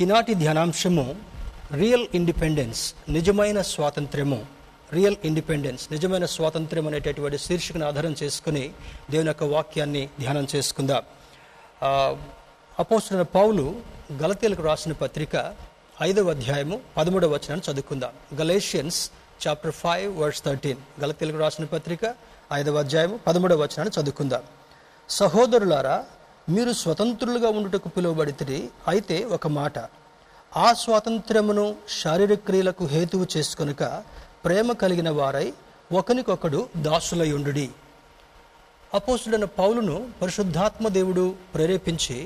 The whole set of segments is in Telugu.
ఈనాటి ధ్యానాంశము రియల్ ఇండిపెండెన్స్ నిజమైన స్వాతంత్ర్యము. రియల్ ఇండిపెండెన్స్ నిజమైన స్వాతంత్ర్యం అనేటటువంటి శీర్షికను ఆధారం చేసుకుని దేవుని యొక్క వాక్యాన్ని ధ్యానం చేసుకుందాం. అపోస్తున్న పౌలు గలతీలకు రాసిన పత్రిక ఐదవ అధ్యాయము పదమూడవ వచనాన్ని చదువుకుందాం. Galatians chapter five verse thirteen. గలతీలకు రాసిన పత్రిక ఐదవ అధ్యాయము పదమూడవ వచనాన్ని చదువుకుందాం. సహోదరులారా మీరు స్వతంత్రులుగా ఉండుటకు పిలువబడితే అయితే ఒక మాట. ఆ స్వాతంత్ర్యమును శారీరక క్రియలకు హేతువు చేసుకొనుక ప్రేమ కలిగిన వారై ఒకనికొకడు దాసులయుండుడి. అపోసుడైన పౌలును పరిశుద్ధాత్మ దేవుడు ప్రేరేపించి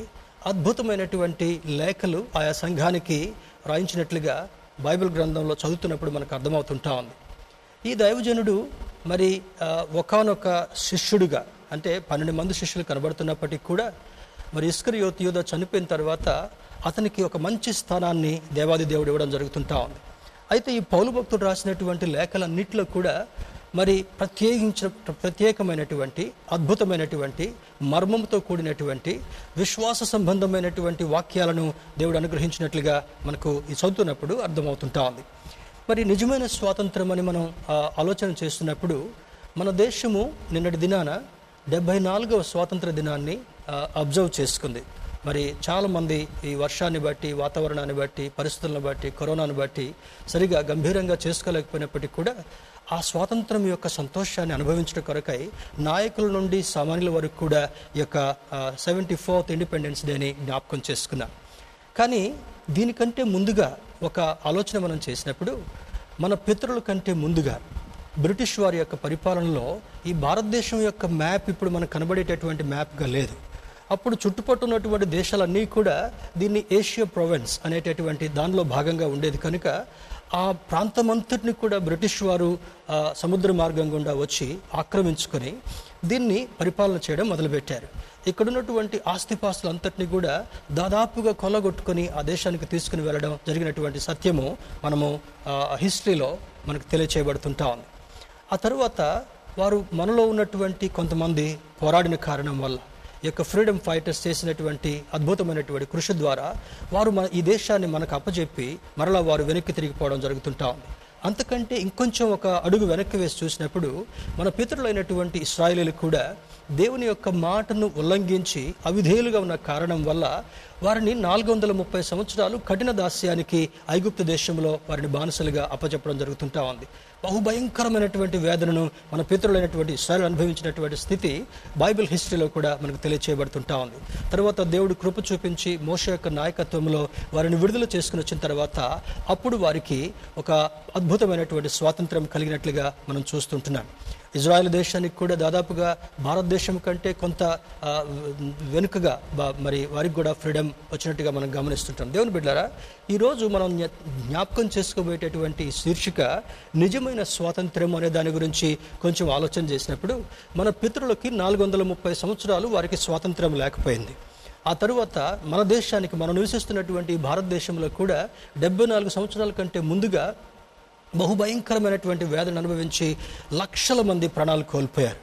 అద్భుతమైనటువంటి లేఖలు ఆయా సంఘానికి రాయించినట్లుగా బైబిల్ గ్రంథంలో చదువుతున్నప్పుడు మనకు అర్థమవుతుంటా ఉంది. ఈ దైవజనుడు మరి ఒకనొక శిష్యుడుగా అంటే పన్నెండు మంది శిష్యులు కనబడుతున్నప్పటికీ కూడా మరి ఇస్కర్ యోత్ యోధ చనిపోయిన తర్వాత అతనికి ఒక మంచి స్థానాన్ని దేవాది దేవుడు ఇవ్వడం జరుగుతుంటా ఉంది. అయితే ఈ పౌలు భక్తుడు రాసినటువంటి లేఖలన్నింటిలో కూడా మరి ప్రత్యేకించిన ప్రత్యేకమైనటువంటి అద్భుతమైనటువంటి మర్మంతో కూడినటువంటి విశ్వాస సంబంధమైనటువంటి వాక్యాలను దేవుడు అనుగ్రహించినట్లుగా మనకు ఈ చదువుతున్నప్పుడు అర్థమవుతుంటా ఉంది. మరి నిజమైన స్వాతంత్రం అని మనం ఆలోచన చేస్తున్నప్పుడు మన దేశము నిన్నటి దినాన డెబ్భై నాలుగవ స్వాతంత్ర దినాన్ని అబ్జర్వ్ చేసుకుంది. మరి చాలామంది ఈ వర్షాన్ని బట్టి వాతావరణాన్ని బట్టి పరిస్థితులను బట్టి కరోనాను బట్టి సరిగా గంభీరంగా చేసుకోలేకపోయినప్పటికీ కూడా ఆ స్వాతంత్రం యొక్క సంతోషాన్ని అనుభవించడం కొరకై నాయకుల నుండి సామాన్యుల వరకు కూడా ఈ యొక్క సెవెంటీ ఫోర్త్ ఇండిపెండెన్స్ డేని జ్ఞాపకం చేసుకున్నాం. కానీ దీనికంటే ముందుగా ఒక ఆలోచన మనం చేసినప్పుడు మన పితరుల కంటే ముందుగా బ్రిటిష్ వారి యొక్క పరిపాలనలో ఈ భారతదేశం యొక్క మ్యాప్ ఇప్పుడు మనకు కనబడేటటువంటి మ్యాప్గా లేదు. అప్పుడు చుట్టుపక్కల ఉన్నటువంటి దేశాలన్నీ కూడా దీన్ని ఏషియా ప్రొవెన్స్ అనేటటువంటి దానిలో భాగంగా ఉండేది కనుక ఆ ప్రాంతమంతటిని కూడా బ్రిటిష్ వారు సముద్ర మార్గం గుండా వచ్చి ఆక్రమించుకొని దీన్ని పరిపాలన చేయడం మొదలుపెట్టారు. ఇక్కడున్నటువంటి ఆస్తిపాస్తులంతటినీ కూడా దాదాపుగా కొల్లగొట్టుకొని ఆ దేశానికి తీసుకుని వెళ్ళడం జరిగినటువంటి సత్యము మనము హిస్టరీలో మనకు తెలియచేయబడుతుంటా ఉంది. ఆ తర్వాత వారు మనలో ఉన్నటువంటి కొంతమంది పోరాడిన కారణం వల్ల యొక్క ఫ్రీడమ్ ఫైటర్స్ చేసినటువంటి అద్భుతమైనటువంటి కృషి ద్వారా వారు మన ఈ దేశాన్ని మనకు అప్పజెప్పి మరలా వారు వెనక్కి తిరిగిపోవడం జరుగుతుంటా ఉంది. అంతకంటే ఇంకొంచెం ఒక అడుగు వెనక్కి వేసి చూసినప్పుడు మన పితరులైనటువంటి ఇస్రాయిలీలు కూడా దేవుని యొక్క మాటను ఉల్లంఘించి అవిధేయులుగా ఉన్న కారణం వల్ల వారిని నాలుగు వందల ముప్పై సంవత్సరాలు కఠిన దాస్యానికి ఐగుప్తు దేశంలో వారిని బానిసలుగా అప్పచెప్పడం జరుగుతుంటా ఉంది. బహుభయంకరమైనటువంటి వేదనను మన పితరులైనటువంటి ఇస్రాయల్ అనుభవించినటువంటి స్థితి బైబిల్ హిస్టరీలో కూడా మనకు తెలియచేయబడుతుంటా ఉంది. తర్వాత దేవుడు కృప చూపించి మోస యొక్క నాయకత్వంలో వారిని విడుదల చేసుకుని వచ్చిన తర్వాత అప్పుడు వారికి ఒక అద్భుతమైనటువంటి స్వాతంత్రం కలిగినట్లుగా మనం చూస్తుంటున్నాం. ఇజ్రాయెల్ దేశానికి కూడా దాదాపుగా భారతదేశం కంటే కొంత వెనుకగా మరి వారికి కూడా ఫ్రీడమ్ వచ్చినట్టుగా మనం గమనిస్తుంటాం. దేవుని బిడ్డారా ఈరోజు మనం జ్ఞాపకం చేసుకోబోయేటటువంటి శీర్షిక నిజమైన స్వాతంత్ర్యం అనే దాని గురించి కొంచెం ఆలోచన చేసినప్పుడు మన పితృలకి నాలుగు వందల ముప్పై సంవత్సరాలు వారికి స్వాతంత్రం లేకపోయింది. ఆ తరువాత మన దేశానికి మనం నివసిస్తున్నటువంటి భారతదేశంలో కూడా డెబ్బై నాలుగు సంవత్సరాల కంటే ముందుగా బహుభయంకరమైనటువంటి వేదన అనుభవించి లక్షల మంది ప్రాణాలు కోల్పోయారు.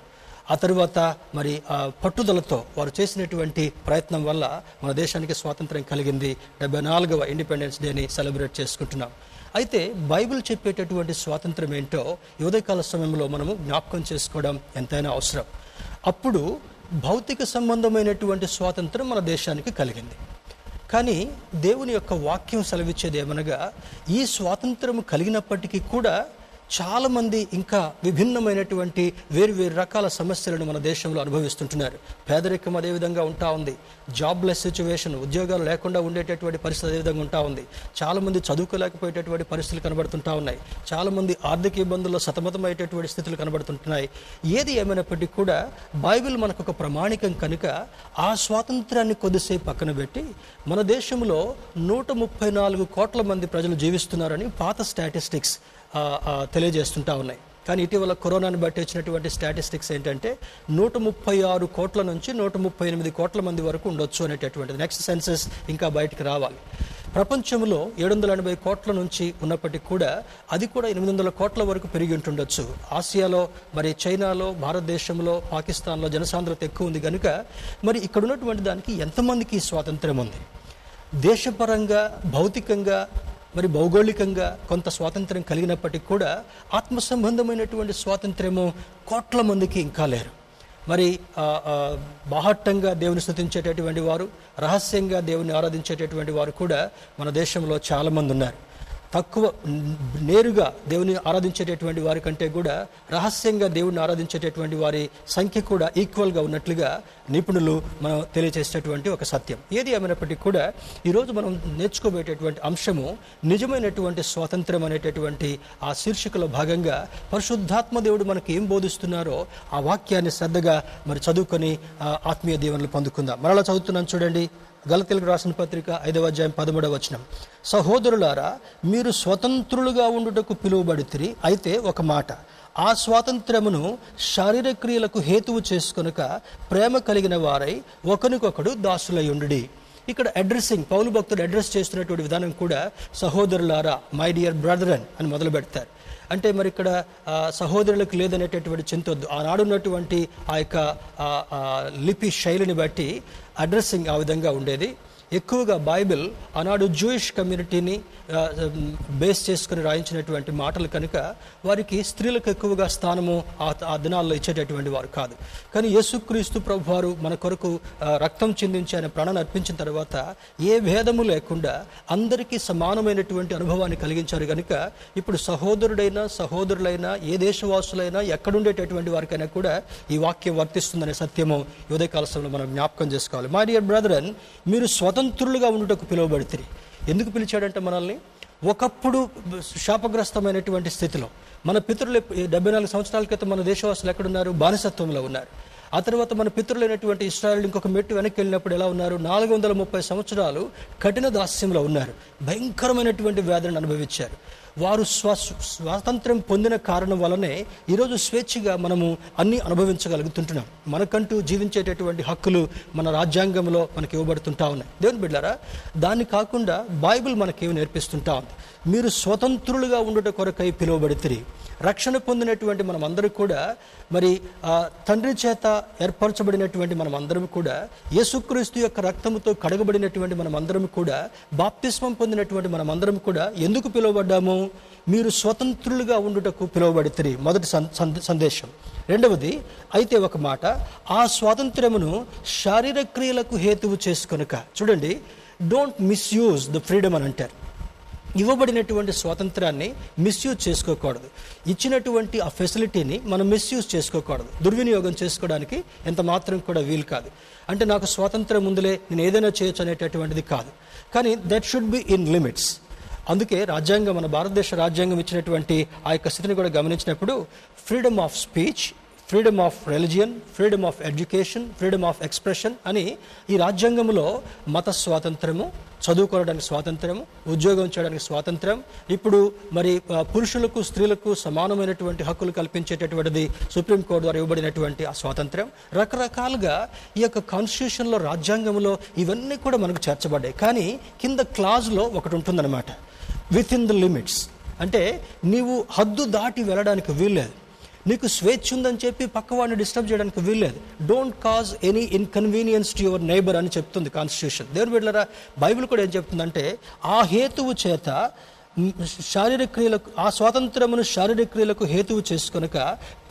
ఆ తరువాత మరి ఆ పట్టుదలతో వారు చేసినటువంటి ప్రయత్నం వల్ల మన దేశానికి స్వాతంత్రం కలిగింది. డెబ్బై నాలుగవ ఇండిపెండెన్స్ డేని సెలబ్రేట్ చేసుకుంటున్నాం. అయితే బైబిల్ చెప్పేటటువంటి స్వాతంత్రం ఏంటో యువదకాల సమయంలో మనము జ్ఞాపకం చేసుకోవడం ఎంతైనా అవసరం. అప్పుడు భౌతిక సంబంధమైనటువంటి స్వాతంత్రం మన దేశానికి కలిగింది. కానీ దేవుని యొక్క వాక్యం సెలవిచ్చేది ఏమనగా ఈ స్వాతంత్రం కలిగినప్పటికీ కూడా చాలామంది ఇంకా విభిన్నమైనటువంటి వేరు వేరు రకాల సమస్యలను మన దేశంలో అనుభవిస్తుంటున్నారు. పేదరికం అదేవిధంగా ఉంటా ఉంది. జాబ్లెస్ సిచ్యువేషన్ ఉద్యోగాలు లేకుండా ఉండేటటువంటి పరిస్థితి అదేవిధంగా ఉంటా ఉంది. చాలామంది చదువుకోలేకపోయేటటువంటి పరిస్థితులు కనబడుతుంటా ఉన్నాయి. చాలామంది ఆర్థిక ఇబ్బందుల్లో సతమతమయ్యేటటువంటి స్థితులు కనబడుతుంటున్నాయి. ఏది ఏమైనప్పటికీ కూడా బైబిల్ మనకు ఒక ప్రమాణికం కనుక ఆ స్వాతంత్రాన్ని కొద్దిసేపు పక్కన పెట్టి మన దేశంలో నూట ముప్పై నాలుగు కోట్ల మంది ప్రజలు జీవిస్తున్నారని పాత స్టాటిస్టిక్స్. తెలియజేస్తుంటా ఉన్నాయి. కానీ ఇటీవల కరోనాను బట్టి వచ్చినటువంటి స్టాటిస్టిక్స్ ఏంటంటే నూట ముప్పై ఆరు కోట్ల నుంచి నూట ముప్పై ఎనిమిది కోట్ల మంది వరకు ఉండొచ్చు అనేటటువంటిది. నెక్స్ట్ సెన్సెస్ ఇంకా బయటకు రావాలి. ప్రపంచంలో ఏడు వందల ఎనభై కోట్ల నుంచి ఉన్నప్పటికీ కూడా అది కూడా ఎనిమిది వందల కోట్ల వరకు పెరిగి ఉంటుండొచ్చు. ఆసియాలో మరి చైనాలో భారతదేశంలో పాకిస్తాన్లో జనసాంద్రత ఎక్కువ ఉంది కనుక మరి ఇక్కడ ఉన్నటువంటి దానికి ఎంతమందికి స్వాతంత్రం ఉంది? దేశపరంగా భౌతికంగా మరి భౌగోళికంగా కొంత స్వాతంత్రం కలిగినప్పటికీ కూడా ఆత్మ సంబంధమైనటువంటి స్వాతంత్ర్యము కోట్ల మందికి ఇంకా లేరు. మరి బాహట్టంగా దేవుని స్థుతించేటటువంటి వారు రహస్యంగా దేవుని ఆరాధించేటటువంటి వారు కూడా మన దేశంలో చాలామంది ఉన్నారు. తక్కువ నేరుగా దేవుని ఆరాధించేటటువంటి వారి కంటే కూడా రహస్యంగా దేవుని ఆరాధించేటటువంటి వారి సంఖ్య కూడా ఈక్వల్గా ఉన్నట్లుగా నిపుణులు మనం తెలియజేసేటటువంటి ఒక సత్యం. ఏది ఏమైనప్పటికీ కూడా ఈరోజు మనం నేర్చుకోబోయేటటువంటి అంశము నిజమైనటువంటి స్వాతంత్రం అనేటటువంటి ఆ శీర్షికలో భాగంగా పరిశుద్ధాత్మ దేవుడు మనకి ఏం బోధిస్తున్నారో ఆ వాక్యాన్ని శ్రద్ధగా మరి చదువుకొని ఆత్మీయ దీవెనలు పొందుకుందాం. మరలా చదువుతున్నాను చూడండి. గలతీలకు రాసిన పత్రిక ఐదవ అధ్యాయం పదమూడవ వచనం. సహోదరులారా మీరు స్వతంత్రులుగా ఉండుటకు పిలువబడితిరి అయితే ఒక మాట. ఆ స్వాతంత్రమును శారీరక్రియలకు హేతువు చేసుకొనక ప్రేమ కలిగిన వారై ఒకరికొకడు దాసులయ్యుండుడి ఇక్కడ అడ్రస్సింగ్ పౌలు భక్తుడు అడ్రస్ చేస్తున్నటువంటి విధానం కూడా సహోదరులారా మై డియర్ బ్రదరన్ అని మొదలు పెడతారు. అంటే మరి ఇక్కడ సహోదరులకు లేదనేటటువంటి చింతొద్దు. ఆనాడున్నటువంటి ఆ యొక్క లిపి శైలిని బట్టి అడ్రస్సింగ్ ఆ విధంగా ఉండేది. ఎక్కువగా బైబిల్ ఆనాడు జూయిష్ కమ్యూనిటీని బేస్ చేసుకుని రాయించినటువంటి మాటలు కనుక వారికి స్త్రీలకు ఎక్కువగా స్థానము ఆ దినాల్లో ఇచ్చేటటువంటి వారు కాదు. కానీ యేసుక్రీస్తు ప్రభు వారు మన కొరకు రక్తం చిందించి ఆయన ప్రాణాన్ని అర్పించిన తర్వాత ఏ భేదము లేకుండా అందరికీ సమానమైనటువంటి అనుభవాన్ని కలిగించారు కనుక ఇప్పుడు సహోదరుడైనా సహోదరులైనా ఏ దేశవాసులైనా ఎక్కడుండేటటువంటి వారికైనా కూడా ఈ వాక్యం వర్తిస్తుందనే సత్యము ఈ ఉదయకాల సమయంలో మనం జ్ఞాపకం చేసుకోవాలి. మై డియర్ బ్రదరన్ మీరు స్వతంత్రులుగా ఉండుటకు పిలువబడితే ఎందుకు పిలిచాడంటే మనల్ని? ఒకప్పుడు శాపగ్రస్తమైనటువంటి స్థితిలో మన పితరులు డెబ్బై నాలుగు సంవత్సరాల క్రితం మన దేశవాసులు ఎక్కడున్నారు? బానిసత్వంలో ఉన్నారు. ఆ తర్వాత మన పితరులైనటువంటి ఇస్రాయల్ ఇంకొక మెట్టు వెనక్కి వెళ్ళినప్పుడు ఎలా ఉన్నారు? నాలుగు వందల ముప్పై సంవత్సరాలు కఠిన దాస్యంలో ఉన్నారు. భయంకరమైనటువంటి వ్యాధులను అనుభవించారు. వారు స్వ స్వాతంత్రం పొందిన కారణం వలనే ఈరోజు స్వేచ్ఛగా మనము అన్ని అనుభవించగలుగుతుంటున్నాం. మనకంటూ జీవించేటటువంటి హక్కులు మన రాజ్యాంగంలో మనకి ఇవ్వబడుతుంటా ఉన్నాయి. దేవుని బిడ్డారా దాన్ని కాకుండా బైబిల్ మనకేమి నేర్పిస్తుంటా ఉంది? మీరు స్వతంత్రులుగా ఉండుట కొరకై పిలువబడితే రక్షణ పొందినటువంటి మనం అందరూ కూడా మరి ఆ తండ్రి చేత ఏర్పరచబడినటువంటి మనం అందరం కూడా యేసుక్రీస్తు యొక్క రక్తముతో కడగబడినటువంటి మనం అందరం కూడా బాప్తిస్మం పొందినటువంటి మనం అందరం కూడా ఎందుకు పిలువబడ్డాము? మీరు స్వతంత్రులుగా ఉండుటకు పిలువబడితే మొదటి సంద- సందేశం. రెండవది అయితే ఒక మాట ఆ స్వాతంత్ర్యమును శారీర క్రియలకు హేతువు చేసుకొనక. చూడండి డోంట్ మిస్యూజ్ ద ఫ్రీడమ్ అని అంటారు. ఇవ్వబడినటువంటి స్వాతంత్రాన్ని మిస్యూజ్ చేసుకోకూడదు. ఇచ్చినటువంటి ఆ ఫెసిలిటీని మనం మిస్యూజ్ చేసుకోకూడదు. దుర్వినియోగం చేసుకోవడానికి ఎంత మాత్రం కూడా వీలు కాదు. అంటే నాకు స్వాతంత్రం ముందులే నేను ఏదైనా చేయొచ్చు అనేటటువంటిది కాదు. కానీ that should be in limits అందుకే రాజ్యాంగం మన భారతదేశ రాజ్యాంగం ఇచ్చినటువంటి ఆ యొక్క స్థితిని కూడా గమనించినప్పుడు freedom of speech freedom of religion freedom of education freedom of expression అని ఈ రాజ్యాంగంలో మత స్వాతంత్రము చదువుకోవడానికి స్వాతంత్రము ఉద్యోగం చేయడానికి స్వాతంత్రం ఇప్పుడు మరి పురుషులకు స్త్రీలకు సమానమైనటువంటి హక్కులు కల్పించేటటువంటిది సుప్రీంకోర్టు ద్వారా ఇవ్వబడినటువంటి ఆ స్వాతంత్రం. రకరకాలుగా ఈ యొక్క కాన్స్టిట్యూషన్లో రాజ్యాంగంలో ఇవన్నీ కూడా మనకు చేర్చబడ్డాయి. కానీ కింద క్లాజ్లో ఒకటి ఉంటుందన్నమాట. విత్ ఇన్ ద లిమిట్స్ అంటే నీవు హద్దు దాటి వెళ్ళడానికి వీల్లేదు. నీకు స్వేచ్ఛ ఉందని చెప్పి పక్కవాడిని డిస్టర్బ్ చేయడానికి వీల్లేదు. Don't cause any inconvenience to your neighbour అని చెప్తుంది కాన్స్టిట్యూషన్ దేవుని బిడ్డలారా బైబిల్ కూడా ఏం చెప్తుందంటే ఆ హేతువు చేత శారీరక క్రియలకు ఆ స్వాతంత్రమును శారీరక క్రియలకు హేతువు చేసుకొనక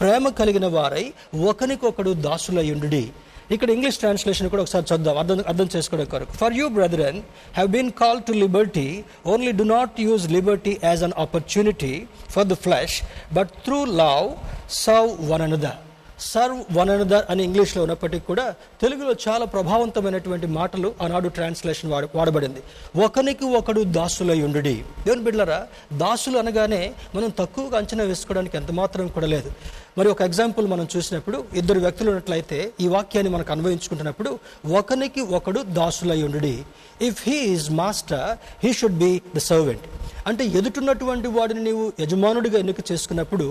ప్రేమ కలిగిన వారై ఒకరికొకడు దాసులయ్యుండుడి ఇక్కడ ఇంగ్లీష్ ట్రాన్స్లేషన్ కూడా ఒకసారి చదువు అర్థం అర్థం చేసుకోవడం కొరకు. For you brethren have been call to liberty only do not use liberty as an opportunity for the flesh but through love serve one another serve one another అని ఇంగ్లీష్లో ఉన్నప్పటికీ కూడా తెలుగులో చాలా ప్రభావవంతమైనటువంటి మాటలు ఆనాడు ట్రాన్స్లేషన్ వాడ వాడబడింది. ఒకరికి ఒకడు దాసులై ఉండు దేవుని బిడ్డలరా దాసులు అనగానే మనం తక్కువగా అంచనా వేసుకోవడానికి ఎంత మాత్రం కూడా లేదు. మరి ఒక ఎగ్జాంపుల్ మనం చూసినప్పుడు ఇద్దరు వ్యక్తులు ఉన్నట్లయితే ఈ వాక్యాన్ని మనకు అన్వయించుకుంటున్నప్పుడు ఒకనికి ఒకడు దాసులై ఉండుడి. If he is master he should be the servant అంటే ఎదుటున్నటువంటి వాడిని నీవు యజమానుడిగా ఎన్నిక చేసుకున్నప్పుడు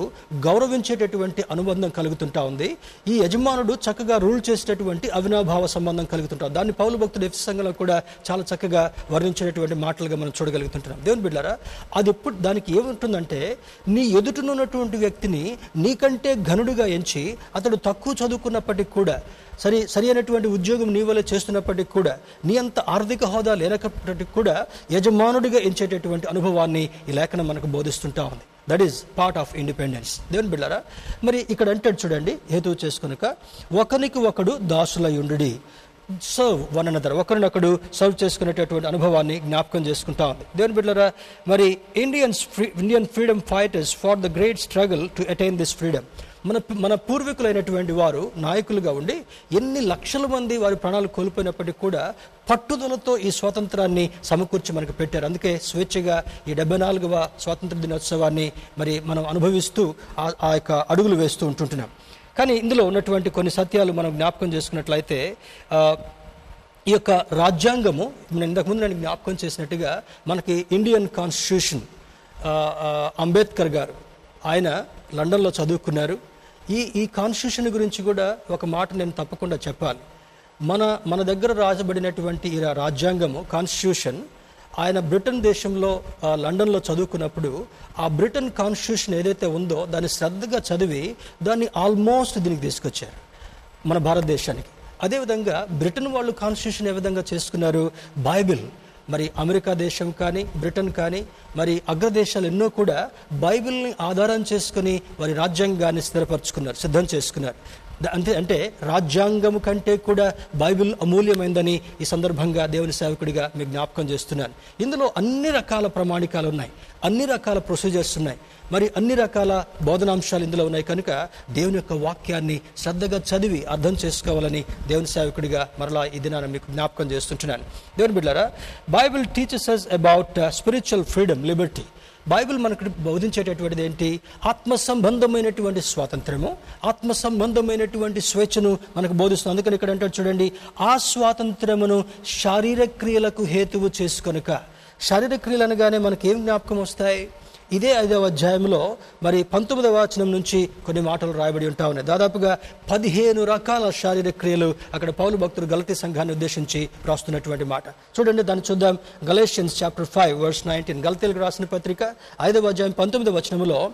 గౌరవించేటటువంటి అనుబంధం కలుగుతుంటా ఉంది. ఈ యజమానుడు చక్కగా రూల్ చేసేటటువంటి అవినాభావ సంబంధం కలుగుతుంటాం దాన్ని పౌలు భక్తుడు ఎఫ్ సంఘంలో కూడా చాలా చక్కగా వర్ణించేటటువంటి మాటలుగా మనం చూడగలుగుతుంటున్నాం. దేవుని బిడ్డారా అది ఎప్పుడు దానికి ఏముంటుందంటే నీ ఎదుటనున్నటువంటి వ్యక్తిని నీకంటే ఘనుడిగా ఎంచి అతడు తక్కువ చదువుకున్నప్పటికీ కూడా సరి సరి అయినటువంటి ఉద్యోగం నీ వల్ల చేస్తున్నప్పటికీ కూడా నీ అంత ఆర్థిక హోదా లేనప్పటికీ కూడా యజమానుడిగా ఎంచేటటువంటి అనుభవాన్ని ఈ లేఖనం మనకు బోధిస్తుంటా ఉంది. That is part of independence దేవుని బిళ్ళారా మరి ఇక్కడ అంటాడు చూడండి హేతువు చేసుకునక ఒకరికి ఒకడు దాసులయుండుడి. సర్వ్ వన్ అనదర్ ఒకరినొకడు సర్వ్ చేసుకునేటటువంటి అనుభవాన్ని జ్ఞాపకం చేసుకుంటా ఉంది. దేవుని బిడ్డరా మరి Indians free Indian freedom fighters for the great struggle to attain this freedom మన మన పూర్వీకులైనటువంటి వారు నాయకులుగా ఉండి ఎన్ని లక్షల మంది వారి ప్రాణాలు కోల్పోయినప్పటికీ కూడా పట్టుదలతో ఈ స్వాతంత్రాన్ని సమకూర్చి మనకు పెట్టారు. అందుకే స్వేచ్ఛగా ఈ డెబ్బై నాలుగవ స్వాతంత్ర దినోత్సవాన్ని మరి మనం అనుభవిస్తూ ఆ- యొక్క అడుగులు వేస్తూ ఉంటుంటున్నాం. కానీ ఇందులో ఉన్నటువంటి కొన్ని సత్యాలు మనం జ్ఞాపకం చేసుకున్నట్లయితే ఈ యొక్క రాజ్యాంగము నేను ఇంతకుముందు నేను జ్ఞాపకం చేసినట్టుగా మనకి ఇండియన్ కాన్స్టిట్యూషన్ అంబేద్కర్ గారు ఆయన లండన్లో చదువుకున్నారు. ఈ ఈ కాన్స్టిట్యూషన్ గురించి కూడా ఒక మాట నేను తప్పకుండా చెప్పాలి. మన మన దగ్గర రాజబడినటువంటి ఈ రాజ్యాంగము కాన్స్టిట్యూషన్ ఆయన బ్రిటన్ దేశంలో లండన్లో చదువుకున్నప్పుడు ఆ బ్రిటన్ కాన్స్టిట్యూషన్ ఏదైతే ఉందో దాన్ని శ్రద్ధగా చదివి దాన్ని ఆల్మోస్ట్ దీనికి తీసుకొచ్చారు మన భారతదేశానికి. అదేవిధంగా బ్రిటన్ వాళ్ళు కాన్స్టిట్యూషన్ ఏ విధంగా చేసుకున్నారు? బైబిల్. మరి అమెరికా దేశం కానీ బ్రిటన్ కానీ మరి అగ్రదేశాలు ఎన్నో కూడా బైబిల్ని ఆధారం చేసుకుని వారి రాజ్యాంగాన్ని స్థిరపరచుకున్నారు సిద్ధం చేసుకున్నారు. అంతే అంటే రాజ్యాంగము కంటే కూడా బైబిల్ అమూల్యమైందని ఈ సందర్భంగా దేవుని సేవకుడిగా మీకు జ్ఞాపకం చేస్తున్నాను. ఇందులో అన్ని రకాల ప్రమాణికాలు ఉన్నాయి. అన్ని రకాల ప్రొసీజర్స్ ఉన్నాయి. మరి అన్ని రకాల బోధనాంశాలు ఇందులో ఉన్నాయి కనుక దేవుని యొక్క వాక్యాన్ని శ్రద్ధగా చదివి అర్థం చేసుకోవాలని దేవుని సేవకుడిగా మరలా ఈ దినాన మీకు జ్ఞాపకం చేస్తుంటున్నాను. దేవుని బిడ్డారా Bible teaches us about spiritual freedom liberty Bible మనకు బోధించేటటువంటిది ఏంటి? ఆత్మ సంబంధమైనటువంటి స్వాతంత్రము ఆత్మ సంబంధమైనటువంటి స్వేచ్ఛను మనకు బోధిస్తుంది. అందుకని ఇక్కడ అంటాడు చూడండి ఆ స్వాతంత్రమును శారీర క్రియలకు హేతువు చేసుకొనుక. శారీర క్రియలు అనగానే మనకు ఏం జ్ఞాపకం వస్తాయి? ఇదే ఐదవ అధ్యాయంలో మరి పంతొమ్మిదవ వచనం నుంచి కొన్ని మాటలు రాయబడి ఉంటా ఉన్నాయి. దాదాపుగా పదిహేను రకాల శారీరక క్రియలు అక్కడ పౌలు భక్తులు గలతీ సంఘాన్ని ఉద్దేశించి రాస్తున్నటువంటి మాట. చూడండి దాన్ని చూద్దాం. Galatians chapter five verse nineteen గలతీలకు రాసిన పత్రిక ఐదవ అధ్యాయం పంతొమ్మిదవ వచనములో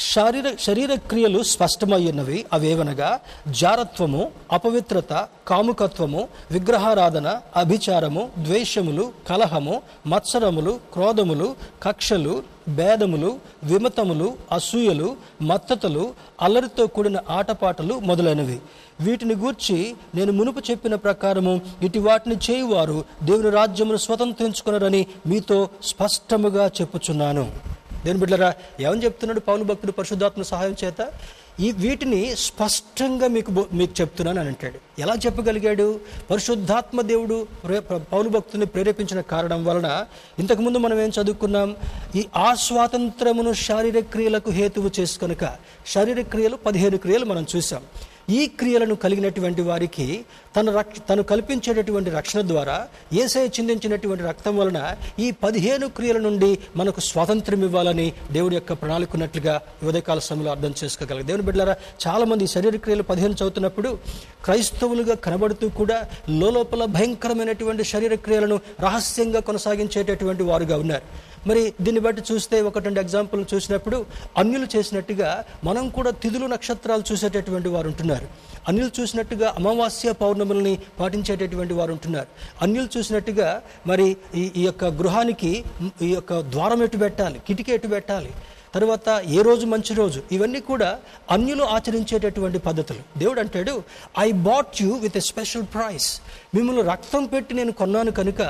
శారీర శరీర క్రియలు స్పష్టమయ్యున్నవి. అవేవనగా జారత్వము అపవిత్రత కాముకత్వము విగ్రహారాధన అభిచారము ద్వేషములు కలహము మత్సరములు క్రోధములు కక్షలు భేదములు విమతములు అసూయలు మత్తతలు అల్లరితో కూడిన ఆటపాటలు మొదలైనవి. వీటిని గూర్చి నేను మునుపు చెప్పిన ప్రకారము ఇటు వాటిని చేయువారు దేవుని రాజ్యమును స్వతంత్రించుకున్నారని మీతో స్పష్టముగా చెప్పుచున్నాను. దేని బిడ్డరా ఏమని చెప్తున్నాడు పౌలు భక్తుడు పరిశుద్ధాత్మ సహాయం చేత? ఈ వీటిని స్పష్టంగా మీకు బో- మీకు చెప్తున్నాను అని అంటాడు. ఎలా చెప్పగలిగాడు? పరిశుద్ధాత్మ దేవుడు ప్రే- పౌలు భక్తుని ప్రేరేపించిన కారణం వలన ఇంతకుముందు మనం ఏం చదువుకున్నాం? ఈ ఆ స్వాతంత్రమును శారీరక క్రియలకు హేతువు చేసుకొనక శారీరక క్రియలు పదిహేను క్రియలు మనం చూసాం. ఈ క్రియలను కలిగినటువంటి వారికి తన రక్ష తను కల్పించేటటువంటి రక్షణ ద్వారా ఏసై చిందించినటువంటి రక్తం వలన ఈ పదిహేను క్రియల నుండి మనకు స్వాతంత్రం ఇవ్వాలని దేవుడి యొక్క ప్రణాళిక ఉన్నట్లుగా ఈ సమయంలో అర్థం చేసుకోగలరు దేవుని బిడ్డారా చాలామంది శరీర క్రియలు పదిహేను చదువుతున్నప్పుడు క్రైస్తవులుగా కనబడుతూ కూడా లోపల భయంకరమైనటువంటి శరీర క్రియలను రహస్యంగా కొనసాగించేటటువంటి వారుగా ఉన్నారు. మరి దీన్ని బట్టి చూస్తే ఒకటి రెండు ఎగ్జాంపుల్ చూసినప్పుడు అన్యులు చేసినట్టుగా మనం కూడా తిథులు నక్షత్రాలు చూసేటటువంటి వారు ఉంటున్నారు. అన్యులు చూసినట్టుగా అమావాస్య పౌర్ణములని పాటించేటటువంటి వారు ఉంటున్నారు. అన్యులు చూసినట్టుగా మరి ఈ ఈ యొక్క గృహానికి ఈ యొక్క ద్వారం ఎటు పెట్టాలి కిటికీ ఎటు పెట్టాలి తర్వాత ఏ రోజు మంచి రోజు? ఇవన్నీ కూడా అన్యులు ఆచరించేటటువంటి పద్ధతులు. దేవుడు అంటాడు I bought you with a special price మిమ్మల్ని రక్తం పెట్టి నేను కొన్నాను కనుక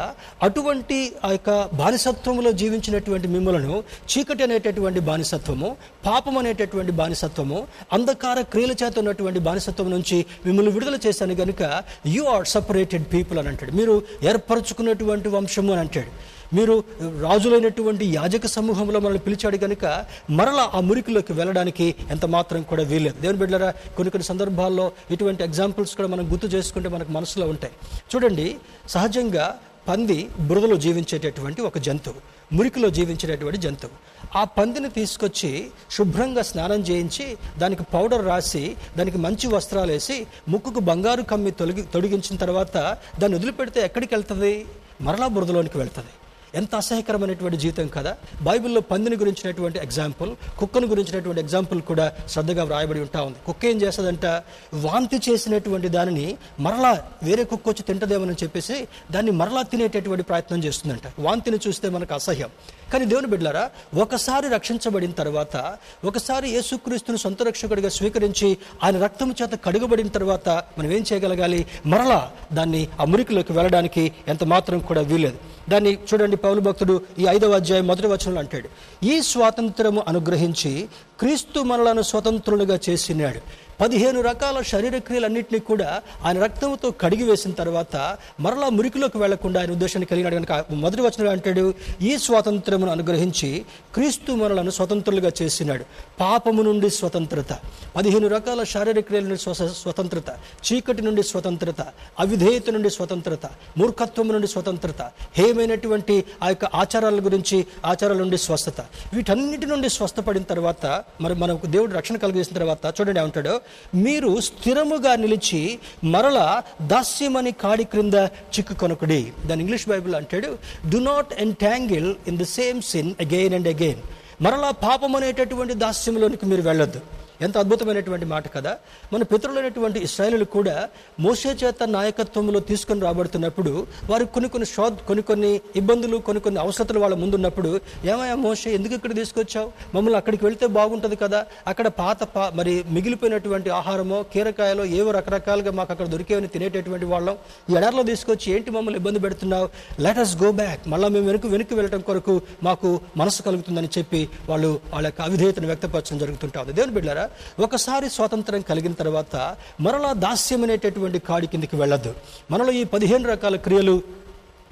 అటువంటి ఆ యొక్క బానిసత్వంలో జీవించినటువంటి మిమ్మలను చీకటి అనేటటువంటి బానిసత్వము పాపం అనేటటువంటి బానిసత్వము అంధకార క్రియల చేత ఉన్నటువంటి బానిసత్వం నుంచి మిమ్మల్ని విడుదల చేశాను కనుక యు ఆర్ సపరేటెడ్ పీపుల్ అని అంటాడు. మీరు ఏర్పరచుకున్నటువంటి వంశము అని అంటాడు. మీరు రాజులైనటువంటి యాజక సమూహంలో మనల్ని పిలిచాడు కనుక మరలా ఆ మురికిలోకి వెళ్ళడానికి ఎంత మాత్రం కూడా వీలేదు దేవుని బిడ్డరా కొన్ని కొన్ని సందర్భాల్లో ఇటువంటి ఎగ్జాంపుల్స్ కూడా మనం గుర్తు చేసుకుంటే మనకు మనసులో ఉంటాయి. చూడండి సహజంగా పంది బురదలో జీవించేటటువంటి ఒక జంతువు మురికిలో జీవించేటటువంటి జంతువు. ఆ పందిని తీసుకొచ్చి శుభ్రంగా స్నానం చేయించి దానికి పౌడర్ రాసి దానికి మంచి వస్త్రాలు వేసి ముక్కుకు బంగారు కమ్మి తొలగి తొడిగించిన తర్వాత దాన్ని వదిలిపెడితే ఎక్కడికి వెళ్తుంది? మరలా బురదలోనికి వెళ్తుంది. ఎంత అసహ్యకరమైనటువంటి జీవితం కదా. బైబిల్లో పందిని గురించినటువంటి ఎగ్జాంపుల్ కుక్కను గురించినటువంటి ఎగ్జాంపుల్ కూడా శ్రద్ధగా వ్రాయబడి ఉంటా ఉంది. కుక్క ఏం చేస్తుందంట? వాంతి చేసినటువంటి దానిని మరలా వేరే కుక్క వచ్చి తింటదేమని చెప్పేసి దాన్ని మరలా తినేటటువంటి ప్రయత్నం చేస్తుందంట. వాంతిని చూస్తే మనకు అసహ్యం. కానీ దేవుని బిడ్డలారా ఒకసారి రక్షించబడిన తర్వాత ఒకసారి యేసుక్రీస్తును సొంత రక్షకుడిగా స్వీకరించి ఆయన రక్తం చేత కడుగబడిన తర్వాత మనం ఏం చేయగలగాలి? మరలా దాన్ని ఆ మురికిలోకి వెళ్ళడానికి ఎంత మాత్రం కూడా వీలేదు దాన్ని చూడండి పౌలు భక్తుడు ఈ ఐదవ అధ్యాయం మొదటి వచనంలో అంటాడు. ఈ స్వాతంత్రము అనుగ్రహించి క్రీస్తు మనలను స్వతంత్రులుగా చేసినాడు. పదిహేను రకాల శరీర క్రియలన్నింటినీ కూడా ఆయన రక్తంతో కడిగి వేసిన తర్వాత మరలా మురికిలోకి వెళ్ళకుండా ఆయన ఉద్దేశాన్ని కలిగినాడు కనుక మొదటి వచనంలో అంటాడు? ఈ స్వాతంత్రమును అనుగ్రహించి క్రీస్తు మనలను స్వతంత్రులుగా చేసినాడు. పాపము నుండి స్వతంత్రత పదిహేను రకాల శారీరక క్రియల నుండి స్వతంత్రత చీకటి నుండి స్వతంత్రత అవిధేయత నుండి స్వతంత్రత మూర్ఖత్వం నుండి స్వతంత్రత హేమైనటువంటి ఆ యొక్క ఆచారాల గురించి ఆచారాల నుండి స్వస్థత. వీటన్నిటి నుండి స్వస్థపడిన తర్వాత మరి మనకు దేవుడు రక్షణ కలిగేసిన తర్వాత చూడండి ఏమంటాడు? మీరు స్థిరముగా నిలిచి మరల దాస్యమని కాడి క్రింద చిక్కుకొనకుడి. దాని ఇంగ్లీష్ బైబిల్ అంటాడు do not entangle in the same sin again and again మరలా పాపం అనేటటువంటి దాస్యంలోనికి మీరు వెళ్ళొద్దు. ఎంత అద్భుతమైనటువంటి మాట కదా. మన పితరులైనటువంటి ఇస్రాయలు కూడా మోసే చేత నాయకత్వంలో తీసుకొని రాబడుతున్నప్పుడు వారు కొన్ని కొన్ని శోధ కొన్ని కొన్ని ఇబ్బందులు కొన్ని కొన్ని అవసరతలు వాళ్ళ ముందున్నప్పుడు ఏమయ్యా మోసే ఎందుకు ఇక్కడ తీసుకొచ్చావు? మమ్మల్ని అక్కడికి వెళ్తే బాగుంటుంది కదా. అక్కడ పాత పా మరి మిగిలిపోయినటువంటి ఆహారమో కీరకాయలో ఏవో రకరకాలుగా మాకు అక్కడ దొరికేవని తినేటటువంటి వాళ్ళం. ఈ తీసుకొచ్చి ఏంటి మమ్మల్ని ఇబ్బంది పెడుతున్నావు? లెట్ అస్ గో బ్యాక్ మళ్ళీ మేము వెనుక వెనక్కి వెళ్ళటం కొరకు మాకు మనసు కలుగుతుందని చెప్పి వాళ్ళు వాళ్ళ యొక్క అవిధేయతను వ్యక్తపరచడం జరుగుతుంటా ఉంది. దేవుని బిడ్డారా ఒకసారి స్వాతంత్రం కలిగిన తర్వాత మరలా దాస్యం అనేటటువంటి కాడి కిందకి వెళ్ళదు మనలో ఈ పదిహేను రకాల క్రియలు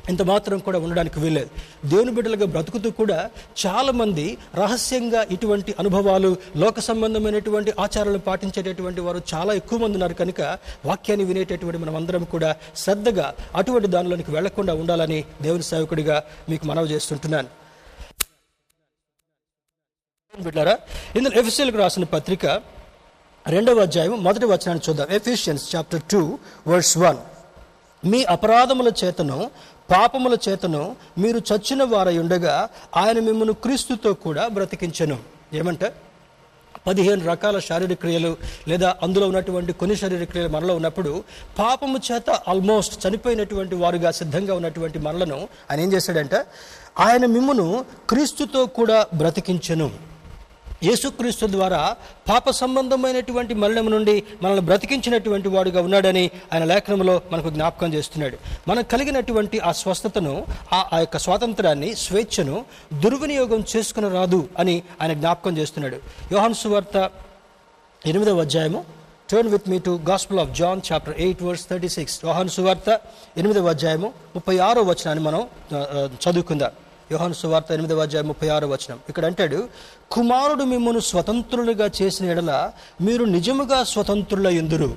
ఇంత మాత్రం కూడా ఉండడానికి వీల్లేదు. దేవుని బిడ్డలుగా బ్రతుకుతూ కూడా చాలామంది రహస్యంగా ఇటువంటి అనుభవాలు లోక సంబంధమైనటువంటి ఆచారాలు పాటించేటటువంటి వారు చాలా ఎక్కువ మంది ఉన్నారు కనుక వాక్యాన్ని వినేటటువంటి మనం అందరం కూడా శ్రద్ధగా అటువంటి దానిలోనికి వెళ్ళకుండా ఉండాలని దేవుని సేవకుడిగా మీకు మనవి చేస్తుంటున్నాను. బిడ్డారా ఇందులో ఎఫ్ఎస్ఎల్కి రాసిన పత్రిక రెండవ అధ్యాయం మొదటి వచనాన్ని చూద్దాం. Ephesians chapter two verse one మీ అపరాధముల చేతను పాపముల చేతను మీరు చచ్చిన వారై ఉండగా ఆయన మిమ్మల్ని క్రీస్తుతో కూడా బ్రతికించను. ఏమంటే? పదిహేను రకాల శారీరక క్రియలు లేదా అందులో ఉన్నటువంటి కొన్ని శారీరక క్రియలు మనలో ఉన్నప్పుడు పాపము చేత ఆల్మోస్ట్ చనిపోయినటువంటి వారుగా సిద్ధంగా ఉన్నటువంటి మనలను ఆయన ఏం చేశాడంటే? ఆయన మిమ్మును క్రీస్తుతో కూడా బ్రతికించను. యేసుక్రీస్తు ద్వారా పాప సంబంధమైనటువంటి మరణం నుండి మనల్ని బ్రతికించినటువంటి వాడుగా ఉన్నాడని ఆయన లేఖనంలో మనకు జ్ఞాపకం చేస్తున్నాడు. మనకు కలిగినటువంటి ఆ స్వస్థతను ఆ ఆ యొక్క స్వాతంత్రాన్ని స్వేచ్ఛను దుర్వినియోగం చేసుకుని రాదు అని ఆయన జ్ఞాపకం చేస్తున్నాడు. యోహన్ సువార్త ఎనిమిదవ అధ్యాయము. Turn with me to gospel of John chapter eight verse thirty six యోహాన్ సువార్త ఎనిమిదవ అధ్యాయము ముప్పై ఆరో వచనాన్ని మనం చదువుకుందాం. యోహాను సువార్త ఎనిమిదవ అధ్యాయ ముప్పై ఆరు వచనం. ఇక్కడ అంటాడు కుమారుడు మిమ్మల్ని స్వతంత్రులుగా చేసిన ఎడల మీరు నిజముగా స్వతంత్రుల ఎందురు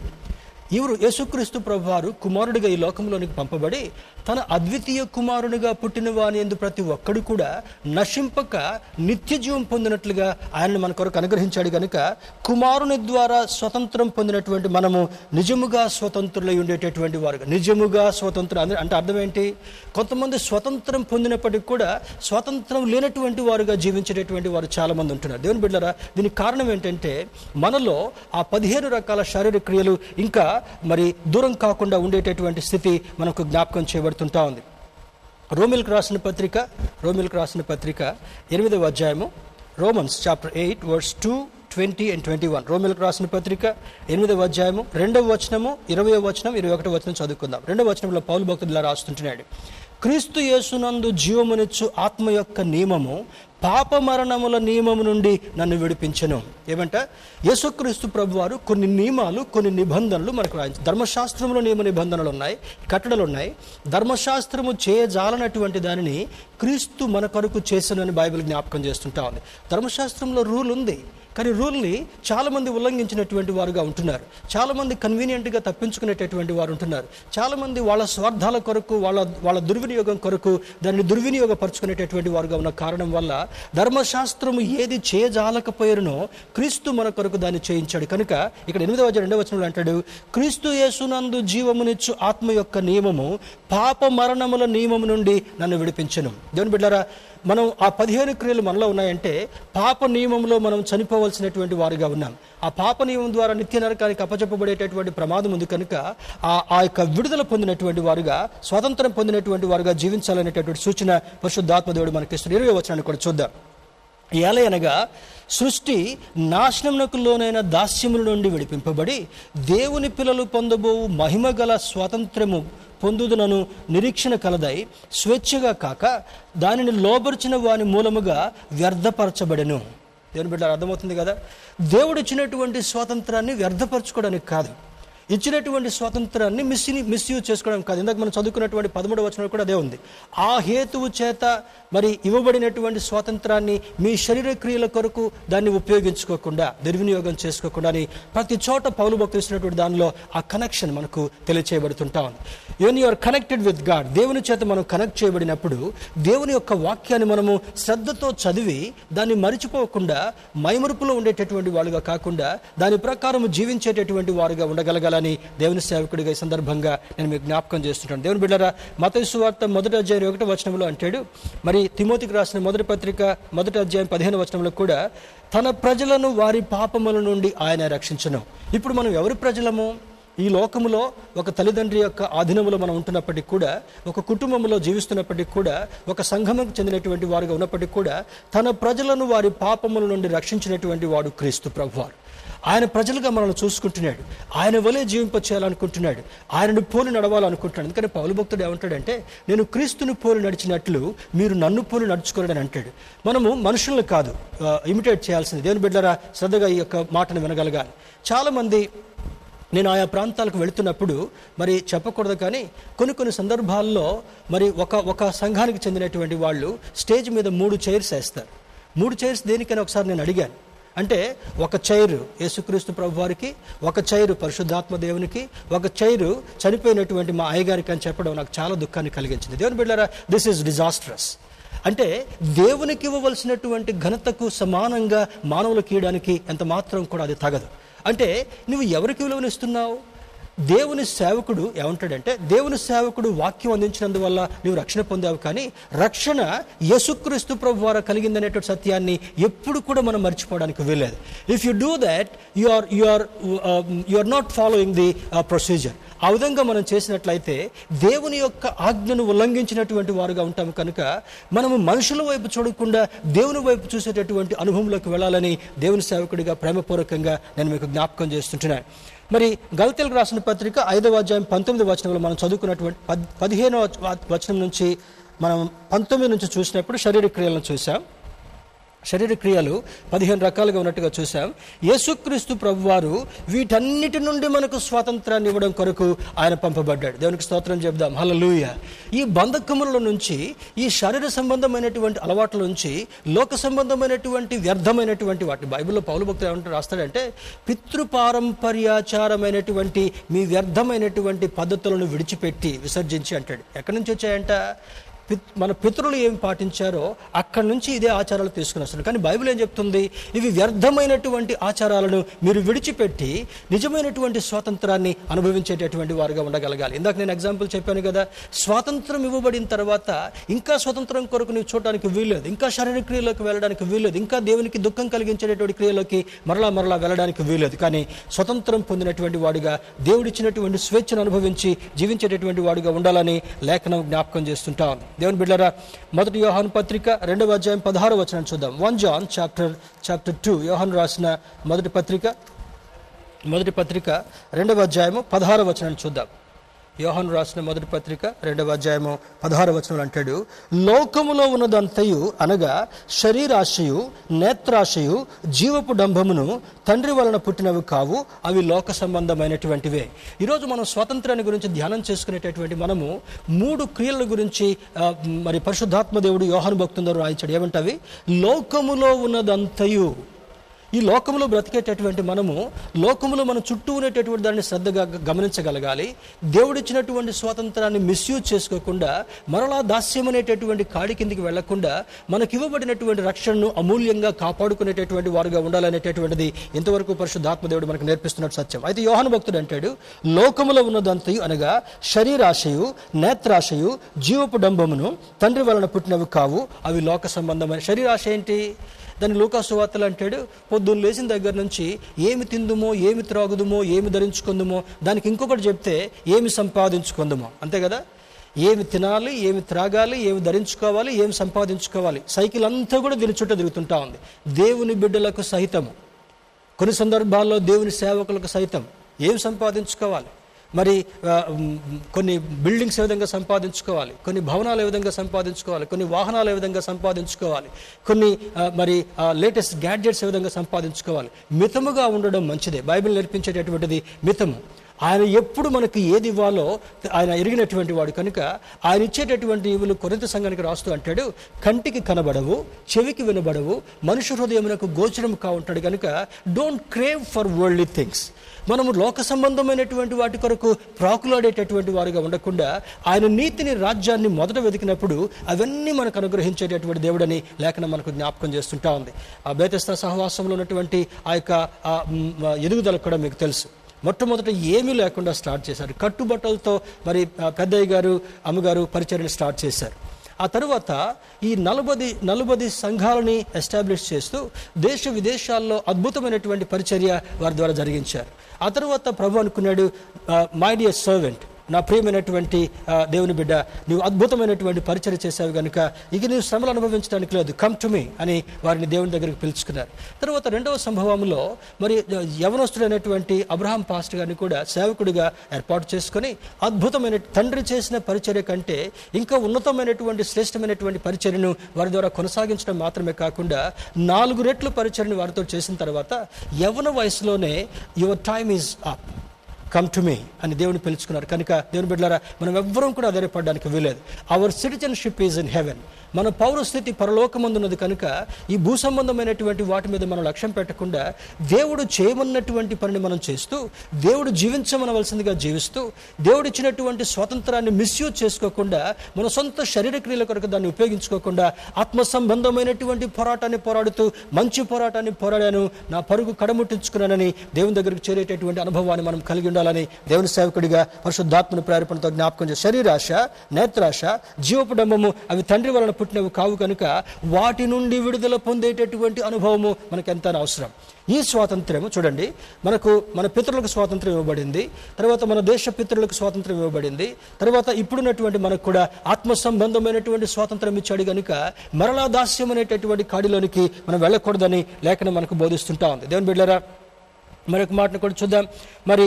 ఇవరు యేసుక్రీస్తు ప్రభువారు కుమారుడిగా ఈ లోకంలోనికి పంపబడి తన అద్వితీయ కుమారునిగా పుట్టిన వాని ఎందు ప్రతి ఒక్కడు కూడా నశింపక నిత్య జీవం పొందినట్లుగా ఆయన్ని మన కొరకు అనుగ్రహించాడు కనుక కుమారుని ద్వారా స్వతంత్రం పొందినటువంటి మనము నిజముగా స్వతంత్రులై ఉండేటటువంటి వారు. నిజముగా స్వతంత్రం అంటే- అర్థం ఏంటి? కొంతమంది స్వతంత్రం పొందినప్పటికీ కూడా స్వతంత్రం లేనటువంటి వారుగా జీవించేటటువంటి వారు చాలామంది ఉంటున్నారు. దేవుని బిడ్డరా దీనికి కారణం ఏంటంటే మనలో ఆ పదిహేను రకాల శారీరక క్రియలు ఇంకా మరి దూరం కాకుండా ఉండేటటువంటి స్థితి మనకు జ్ఞాపకం కనబడుతుంటా ఉంది. రోమిల్కి రాసిన పత్రిక రోమిల్కి రాసిన పత్రిక ఎనిమిదవ అధ్యాయము Romans chapter eight verse two twenty and twenty one. రోమిల్కి రాసిన పత్రిక ఎనిమిదవ అధ్యాయము రెండవ వచనము ఇరవై వచనం ఇరవై ఒకటో వచనం చదువుకుందాం. రెండవ వచనంలో పౌలు భక్తుడు ఇలా రాస్తుంటున్నాడు. క్రీస్తు యేసునందు జీవమునిచ్చు ఆత్మ యొక్క నియమము పాప మరణముల నియమము నుండి నన్ను విడిపించను. ఏమంట? యేసుక్రీస్తు ప్రభు వారు కొన్ని నియమాలు కొన్ని నిబంధనలు మనకు రాయించారు ధర్మశాస్త్రంలో నియమ నిబంధనలు ఉన్నాయి కట్టడలు ఉన్నాయి ధర్మశాస్త్రము చేయజాలనటువంటి దానిని క్రీస్తు మన కొరకు చేసనని బైబిల్ జ్ఞాపకం చేస్తుంటా ఉంది. ధర్మశాస్త్రంలో రూల్ ఉంది. కానీ రూల్ని చాలామంది ఉల్లంఘించినటువంటి వారుగా ఉంటున్నారు. చాలామంది కన్వీనియంట్గా తప్పించుకునేటటువంటి వారు ఉంటున్నారు. చాలామంది వాళ్ళ స్వార్థాల కొరకు వాళ్ళ వాళ్ళ దుర్వినియోగం కొరకు దాన్ని దుర్వినియోగపరుచుకునేటటువంటి వారుగా ఉన్న కారణం వల్ల ధర్మశాస్త్రము ఏది చేయజాలకపోయారునో క్రీస్తు మన కొరకు దాన్ని చేయించాడు. కనుక ఇక్కడ ఎనిమిదవ రెండవ వచనంలో అంటాడు క్రీస్తు యేసునందు జీవమునిచ్చు ఆత్మ యొక్క నియమము పాప మరణముల నియమము నుండి నన్ను విడిపించను. దేవుని బిడ్డారా మనం ఆ పదిహేను క్రియలు మనలో ఉన్నాయంటే పాప నియమంలో మనం చనిపోవలసినటువంటి వారుగా ఉన్నాం. ఆ పాప నియమం ద్వారా నిత్య నరకానికి అప్పచెప్పబడేటటువంటి ప్రమాదం ఉంది కనుక ఆ ఆ యొక్క విడుదల పొందినటువంటి వారుగా స్వాతంత్రం పొందినటువంటి వారుగా జీవించాలనేటటువంటి సూచన పరిశుద్ధాత్మ దేవుడు మనకి ఇస్తున్న. ఇరవై వచనాన్ని కూడా చూద్దాం. ఎలా అనగా సృష్టి నాశనమునకు లోనైన దాస్యముల నుండి విడిపింపబడి దేవుని పిల్లలు పొందబోవు మహిమ గల స్వాతంత్ర్యము పొందుదునను నిరీక్షణ కలదై స్వేచ్ఛగా కాక దానిని లోబర్చిన వాని మూలముగా వ్యర్థపరచబడెను. దేవుని బిడ్డ అర్థమవుతుంది కదా? దేవుడు ఇచ్చినటువంటి స్వాతంత్రాన్ని వ్యర్థపరచుకోవడానికి కాదు. ఇచ్చినటువంటి స్వాతంత్రాన్ని మిస్ మిస్యూజ్ చేసుకోవడం కాదు. ఇందాక మనం చదువుకున్నటువంటి పదమూడవ వచనం కూడా అదే ఉంది. ఆ హేతువు చేత మరి ఇవ్వబడినటువంటి స్వాతంత్రాన్ని మీ శరీర క్రియల కొరకు దాన్ని ఉపయోగించుకోకుండా దుర్వినియోగం చేసుకోకుండా అని ప్రతి చోట పౌలు భక్తులు ఇచ్చినటువంటి దానిలో ఆ కనెక్షన్ మనకు తెలియచేయబడుతుంటా ఉంది. Even you are connected with God దేవుని చేత మనం కనెక్ట్ చేయబడినప్పుడు దేవుని యొక్క వాక్యాన్ని మనము శ్రద్ధతో చదివి దాన్ని మరిచిపోకుండా మైమరుపులో ఉండేటటువంటి వాళ్ళుగా కాకుండా దాని ప్రకారం జీవించేటటువంటి వారుగా ఉండగలగాలి. ఉండగలగాలని దేవుని సేవకుడిగా ఈ సందర్భంగా నేను మీకు జ్ఞాపకం చేస్తుంటాను. దేవుని బిడ్డరా మత సువార్త మొదటి అధ్యాయం ఒకటి వచనంలో అంటాడు. మరి తిమోతికి రాసిన మొదటి పత్రిక మొదటి అధ్యాయం పదిహేను వచనంలో కూడా తన ప్రజలను వారి పాపముల నుండి ఆయన రక్షించను. ఇప్పుడు మనం ఎవరి ప్రజలము? ఈ లోకములో ఒక తల్లిదండ్రి యొక్క ఆధీనంలో మనం ఉంటున్నప్పటికీ కూడా ఒక కుటుంబంలో జీవిస్తున్నప్పటికీ కూడా ఒక సంఘముకు చెందినటువంటి వారుగా ఉన్నప్పటికీ కూడా తన ప్రజలను వారి పాపముల నుండి రక్షించినటువంటి వాడు క్రీస్తు ప్రభువారు. ఆయన ప్రజలుగా మనల్ని చూసుకుంటున్నాడు. ఆయన వలే జీవింప చేయాలనుకుంటున్నాడు. ఆయనను పోలి నడవాలనుకుంటున్నాడు. ఎందుకంటే పౌలు భక్తుడు ఏమంటాడంటే నేను క్రీస్తుని పోలి నడిచినట్లు మీరు నన్ను పోలి నడుచుకోరని అంటాడు. మనము మనుషులను కాదు. ఇమిటేట్ చేయాల్సింది. దేవుని బిడ్డరా శ్రద్ధగా ఈ యొక్క మాటను వినగలగాలి. చాలామంది నేను ఆయా ప్రాంతాలకు వెళుతున్నప్పుడు మరి చెప్పకూడదు కానీ కొన్ని కొన్ని సందర్భాల్లో మరి ఒక ఒక సంఘానికి చెందినటువంటి వాళ్ళు స్టేజ్ మీద మూడు చైర్స్ వేస్తారు. మూడు చైర్స్ దేనికైనా ఒకసారి నేను అడిగాను. అంటే ఒక చైరు యేసుక్రీస్తు ప్రభు వారికి ఒక చైరు పరిశుద్ధాత్మ దేవునికి ఒక చైరు చనిపోయినటువంటి మా అయ్యగారికి అని చెప్పడం నాకు చాలా దుఃఖాన్ని కలిగించింది. దేవుని బిడ్డారా దిస్ ఈజ్ డిజాస్ట్రస్ అంటే దేవునికి ఇవ్వవలసినటువంటి ఘనతకు సమానంగా మానవులకు ఇవ్వడానికి ఎంత మాత్రం కూడా అది తగదు. అంటే నువ్వు ఎవరికి విలువనిస్తున్నావు? దేవుని సేవకుడు ఏమంటాడంటే దేవుని సేవకుడు వాక్యం అందించినందువల్ల నువ్వు రక్షణ పొందావు కానీ రక్షణ యేసుక్రీస్తు ప్రభు ద్వారా కలిగిందనేటువంటి సత్యాన్ని ఎప్పుడు కూడా మనం మర్చిపోవడానికి వీల్లేదు. If you do that you are you are you are not following the procedure ఆ విధంగా మనం చేసినట్లయితే దేవుని యొక్క ఆజ్ఞను ఉల్లంఘించినటువంటి వారుగా ఉంటాము కనుక మనము మనుషుల వైపు చూడకుండా దేవుని వైపు చూసేటటువంటి అనుభవంలోకి వెళ్ళాలని దేవుని సేవకుడిగా ప్రేమపూర్వకంగా నేను మీకు జ్ఞాపకం చేస్తుంటున్నాను. మరి గల్తెలకు రాసిన పత్రిక ఐదవ అధ్యాయం పంతొమ్మిది వచనంలో మనం చదువుకున్నటువంటి పద్ పదిహేనవ వచనం నుంచి మనం పంతొమ్మిది నుంచి చూసినప్పుడు శరీర క్రియలను చూసాం శరీర క్రియలు పదిహేను రకాలుగా ఉన్నట్టుగా చూసాం యేసుక్రీస్తు ప్రభువారు వీటన్నిటి నుండి మనకు స్వాతంత్రాన్ని ఇవ్వడం కొరకు ఆయన పంపబడ్డాడు. దేవునికి స్తోత్రం చెప్దాం హలలుయ ఈ బంధకముల నుంచి ఈ శరీర సంబంధమైనటువంటి అలవాట్ల నుంచి లోక సంబంధమైనటువంటి వ్యర్థమైనటువంటి వాటి బైబిల్లో పౌలు భక్తులు ఏమంటారు రాస్తాడంటే పితృపారంపర్యాచారమైనటువంటి మీ వ్యర్థమైనటువంటి పద్ధతులను విడిచిపెట్టి విసర్జించి అంటాడు. ఎక్కడి నుంచి వచ్చాయంట? మన పితరులు ఏమి పాటించారో అక్కడి నుంచి ఇదే ఆచారాలు తీసుకుని వస్తున్నారు కానీ బైబిల్ ఏం చెప్తుంది? ఇవి వ్యర్థమైనటువంటి ఆచారాలను మీరు విడిచిపెట్టి నిజమైనటువంటి స్వాతంత్రాన్ని అనుభవించేటటువంటి వారుగా ఉండగలగాలి. ఇందాక నేను ఎగ్జాంపుల్ చెప్పాను కదా స్వాతంత్రం ఇవ్వబడిన తర్వాత ఇంకా స్వతంత్రం కొరకు నువ్వు చూడడానికి వీల్లేదు ఇంకా శారీరక క్రియలోకి వెళ్ళడానికి వీల్లేదు ఇంకా దేవునికి దుఃఖం కలిగించేటటువంటి క్రియలోకి మరలా మరలా వెళ్ళడానికి వీల్లేదు. కానీ స్వతంత్రం పొందినటువంటి వాడిగా దేవుడిచ్చినటువంటి స్వేచ్ఛను అనుభవించి జీవించేటటువంటి వాడిగా ఉండాలని లేఖనం జ్ఞాపకం చేస్తుంటాం. దేవుని బిడ్డరా మొదటి యోహాన్ పత్రిక రెండవ అధ్యాయం పదహారు వచనం చూద్దాం. One John chapter chapter two యోహాన్ రాసిన మొదటి పత్రిక మొదటి పత్రిక రెండవ అధ్యాయము పదహారు వచనం చూద్దాం. యోహాను రాసిన మొదటి పత్రిక రెండవ అధ్యాయము పదహారు వచనంలో అంటాడు లోకములో ఉన్నదంతయు అనగా శరీరాశయు నేత్రాశయు జీవపు డంభమును తండ్రి వలన పుట్టినవి కావు అవి లోక సంబంధమైనటువంటివే. ఈరోజు మనం స్వాతంత్రాన్ని గురించి ధ్యానం చేసుకునేటటువంటి మనము మూడు క్రియల గురించి మరి పరిశుద్ధాత్మ దేవుడు యోహన్ భక్తుందరు రాయించాడు. ఏమంటవి? లోకములో ఉన్నదంతయు ఈ లోకంలో బ్రతికేటటువంటి మనము లోకములో మన చుట్టూ ఉండేటటువంటి దాన్ని శ్రద్ధగా గమనించగలగాలి. దేవుడిచ్చినటువంటి స్వాతంత్రాన్ని మిస్యూజ్ చేసుకోకుండా మరలా దాస్యం అనేటటువంటి కాడి కిందికి వెళ్ళకుండా మనకి ఇవ్వబడినటువంటి రక్షణను అమూల్యంగా కాపాడుకునేటటువంటి వారుగా ఉండాలనేటటువంటిది ఇంతవరకు పరిశుద్ధాత్మ దేవుడు మనకు నేర్పిస్తున్నట్టు సత్యం. అయితే యోహన భక్తుడు అంటాడు లోకములో ఉన్నదంతయు అనగా శరీరాశయు నేత్రాశయు జీవపు డంబమును తండ్రి వలన పుట్టినవి కావు అవి లోక సంబంధమైన శరీరాశ ఏంటి? దాన్ని లూకాసు వార్తలు అంటాడు. పొద్దున్న లేచిన దగ్గర నుంచి ఏమి తిందుమో ఏమి త్రాగుదుమో ఏమి ధరించుకుందుమో దానికి ఇంకొకటి చెప్తే ఏమి సంపాదించుకుందుమో. అంతే కదా? ఏమి తినాలి ఏమి త్రాగాలి ఏమి ధరించుకోవాలి ఏమి సంపాదించుకోవాలి. సైకిల్ అంతా కూడా దీని చుట్టూ తిరుగుతుంటా ఉంది. దేవుని బిడ్డలకు సహితము. కొన్ని సందర్భాల్లో దేవుని సేవకులకు సైతం ఏం సంపాదించుకోవాలి? మరి కొన్ని బిల్డింగ్స్ ఏ విధంగా సంపాదించుకోవాలి? కొన్ని భవనాలు ఏ విధంగా సంపాదించుకోవాలి? కొన్ని వాహనాలు ఏ విధంగా సంపాదించుకోవాలి? కొన్ని మరి లేటెస్ట్ గ్యాడ్జెట్స్ ఏ విధంగా సంపాదించుకోవాలి? మితముగా ఉండడం మంచిదే. బైబిల్ నేర్పించేటటువంటిది మితము. ఆయన ఎప్పుడు మనకి ఏది ఇవ్వాలో ఆయన ఎరిగినటువంటి వాడు కనుక ఆయన ఇచ్చేటటువంటి ఇవులు కొరింత సంఘానికి రాస్తూ అంటాడు కంటికి కనబడవు చెవికి వినబడవు మనుషు హృదయమునకు గోచరం కావుంటాడు కనుక don't crave for worldly things మనము లోక సంబంధమైనటువంటి వాటి కొరకు ప్రాకులాడేటటువంటి వారుగా ఉండకుండా ఆయన నీతిని రాజ్యాన్ని మొదట వెతికినప్పుడు అవన్నీ మనకు అనుగ్రహించేటటువంటి దేవుడని లేఖనం మనకు జ్ఞాపకం చేస్తుంటా ఉంది. ఆ బేతస్త సహవాసంలో ఉన్నటువంటి ఆ యొక్క ఎదుగుదల కూడా మీకు తెలుసు. మొట్టమొదట ఏమీ లేకుండా స్టార్ట్ చేశారు. కట్టుబట్టలతో మరి పెద్దయ్య గారు అమ్మగారు పరిచర్ని స్టార్ట్ చేశారు. ఆ తర్వాత ఈ నలభై నలభై సంఘాలని ఎస్టాబ్లిష్ చేస్తూ దేశ విదేశాల్లో అద్భుతమైనటువంటి పరిచర్య వారి ద్వారా జరిగించారు. ఆ తర్వాత ప్రభు అనుకున్నాడు మై డియర్ సర్వెంట్ నా ప్రియమైనటువంటి దేవుని బిడ్డ నువ్వు అద్భుతమైనటువంటి పరిచయం చేశావు కనుక ఇక నీవు శ్రమలు అనుభవించడానికి లేదు. కమ్ టు మీ అని వారిని దేవుని దగ్గరికి పిలుచుకున్నారు. తర్వాత రెండవ సంభవంలో మరి యవనస్తుడైనటువంటి అబ్రహాం పాస్ట్ గారిని కూడా సేవకుడిగా ఏర్పాటు చేసుకొని అద్భుతమైన తండ్రి చేసిన పరిచర్య కంటే ఇంకా ఉన్నతమైనటువంటి శ్రేష్టమైనటువంటి పరిచర్యను వారి ద్వారా కొనసాగించడం మాత్రమే కాకుండా నాలుగు రెట్లు పరిచర్ని వారితో చేసిన తర్వాత యవన వయసులోనే your time is up come to me అని దేవుని పిలుచుకున్నారు. కనుక దేవుని బిడ్డలారా మనం ఎవ్వరం కూడా ధైర్యపడడానికి వీలేదు our citizenship is in heaven మన పౌరస్థితి పరలోకమందున్నది కనుక ఈ భూ సంబంధమైనటువంటి వాటి మీద మనం లక్ష్యం పెట్టకుండా దేవుడు చేయమన్నటువంటి పనిని మనం చేస్తూ దేవుడు జీవించమనవలసిందిగా జీవిస్తూ దేవుడు ఇచ్చినటువంటి స్వాతంత్రాన్ని మిస్యూజ్ చేసుకోకుండా మన సొంత శరీర క్రియల కొరకు దాన్ని ఉపయోగించుకోకుండా ఆత్మ సంబంధమైనటువంటి పోరాటాన్ని పోరాడుతూ మంచి పోరాటాన్ని పోరాడాను నా పరుగు కడముట్టించుకున్నానని దేవుని దగ్గరికి చేరేటటువంటి అనుభవాన్ని మనం కలిగి ఉండాలని దేవుని సేవకుడిగా పరిశుద్ధాత్మను ప్రేరేపణతో జ్ఞాపకం చేసే శరీరాశ నేత్రాశ జీవపుడంబము అవి తండ్రి వలన పుట్టినవి కావు కనుక వాటి నుండి విడుదల పొందేటటువంటి అనుభవము మనకు ఎంత అవసరం ఈ స్వాతంత్ర్యము చూడండి మనకు మన పితరులకు స్వాతంత్రం ఇవ్వబడింది తర్వాత మన దేశ పితరులకు స్వాతంత్రం ఇవ్వబడింది తర్వాత ఇప్పుడున్నటువంటి మనకు కూడా ఆత్మ సంబంధమైనటువంటి స్వాతంత్రం ఇచ్చాడు కనుక మరలా దాస్యం అనేటటువంటి కాడిలోనికి మనం వెళ్ళకూడదని లేఖనం మనకు బోధిస్తుంటా ఉంది. దేవుని బిడ్డరా మరొక మాటను కూడా చూద్దాం. మరి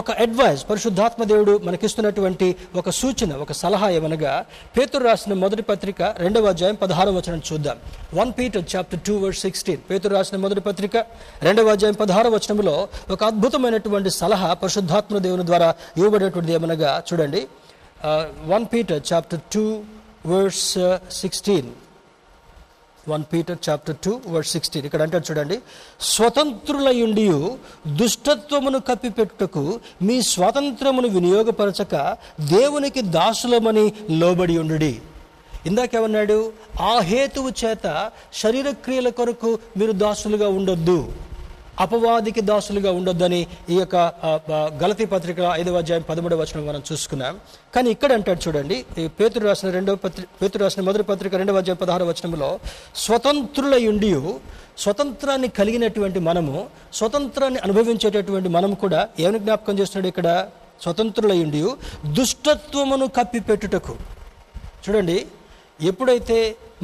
ఒక అడ్వైస్ పరిశుద్ధాత్మ దేవుడు మనకిస్తున్నటువంటి ఒక సూచన ఒక సలహా ఏమనగా పేతురు రాసిన మొదటి పత్రిక రెండవ అధ్యాయం పదహారవ వచనం చూద్దాం. One Peter chapter two verse sixteen. పేతురు రాసిన మొదటి పత్రిక రెండవ అధ్యాయం పదహారవ వచనంలో ఒక అద్భుతమైనటువంటి సలహా పరిశుద్ధాత్మ దేవుని ద్వారా ఇవ్వబడేటువంటిది ఏమనగా చూడండి. One Peter chapter two verse sixteen. One Peter chapter two verse sixteen. ఇక్కడ అంటారు చూడండి స్వతంత్రులయుండి దుష్టత్వమును కప్పిపెట్టుటకు మీ స్వాతంత్రమును వినియోగపరచక దేవునికి దాసులమని లోబడి ఉండుడి. ఇందాకేమన్నాడు ఆ హేతువు చేత శరీర క్రియల కొరకు మీరు దాసులుగా ఉండొద్దు. అపవాదికి దాసులుగా ఉండొద్దని ఈ యొక్క గలతి గలతీ పత్రిక ఐదవ అధ్యాయం పదమూడవ వచనం మనం చూసుకున్నాం. కానీ ఇక్కడ అంటాడు చూడండి ఈ పేతురు రాసిన రెండవ పత్రి పేతురు రాసిన మొదటి పత్రిక రెండవ అధ్యాయం పదహారు వచనంలో స్వతంత్రులయుండి స్వతంత్రాన్ని కలిగినటువంటి మనము స్వతంత్రాన్ని అనుభవించేటటువంటి మనం కూడా ఏమని జ్ఞాపకం చేస్తున్నాడు ఇక్కడ? స్వతంత్రులయుండి దుష్టత్వమును కప్పిపెట్టుటకు. చూడండి ఎప్పుడైతే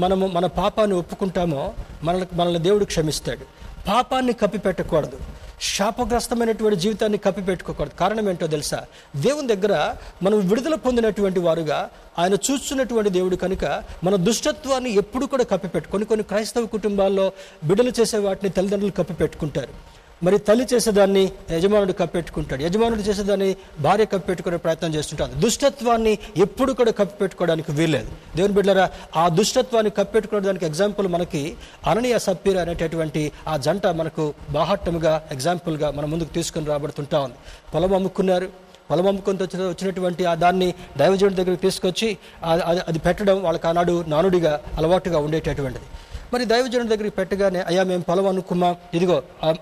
మనము మన పాపాన్ని ఒప్పుకుంటామో మనల్ని మనల్ని దేవుడు క్షమిస్తాడు. పాపాన్ని కప్పిపెట్టకూడదు. శాపగ్రస్తమైనటువంటి జీవితాన్ని కప్పిపెట్టుకోకూడదు. కారణం ఏంటో తెలుసా? దేవుని దగ్గర మనం విడుదల పొందినటువంటి వారుగా ఆయన చూస్తున్నటువంటి దేవుడు కనుక మన దుష్టత్వాన్ని ఎప్పుడు కూడా కప్పిపెట్టు కొన్ని కొన్ని క్రైస్తవ కుటుంబాల్లో బిడ్డలు చేసే వాటిని తల్లిదండ్రులు కప్పిపెట్టుకుంటారు. మరి తల్లి చేసేదాన్ని యజమానుడు కప్పెట్టుకుంటాడు. యజమానుడు చేసేదాన్ని భార్య కప్పెట్టుకునే ప్రయత్నం చేస్తుంటాడు. దుష్టత్వాన్ని ఎప్పుడు కూడా కప్పిపెట్టుకోవడానికి వీల్లేదు. దేవుని బిడ్డరా ఆ దుష్టత్వాన్ని కప్పెట్టుకోవడానికి దానికి ఎగ్జాంపుల్ మనకి అననీయ సప్పీర్ అనేటటువంటి ఆ జంట మనకు బాహట్టముగా ఎగ్జాంపుల్గా మన ముందుకు తీసుకుని రాబడుతుంటా ఉంది. పొలం అమ్ముకున్నారు. పొలం అమ్ముకొని వచ్చిన వచ్చినటువంటి ఆ దాన్ని దైవజనుడి దగ్గరికి తీసుకొచ్చి అది- అది పెట్టడం వాళ్ళకి ఆనాడు నానుడిగా అలవాటుగా ఉండేటటువంటిది. మరి దైవజనుడి దగ్గరికి పెట్టగానే అయ్యా మేము పొలం అనుకున్నాం ఇదిగో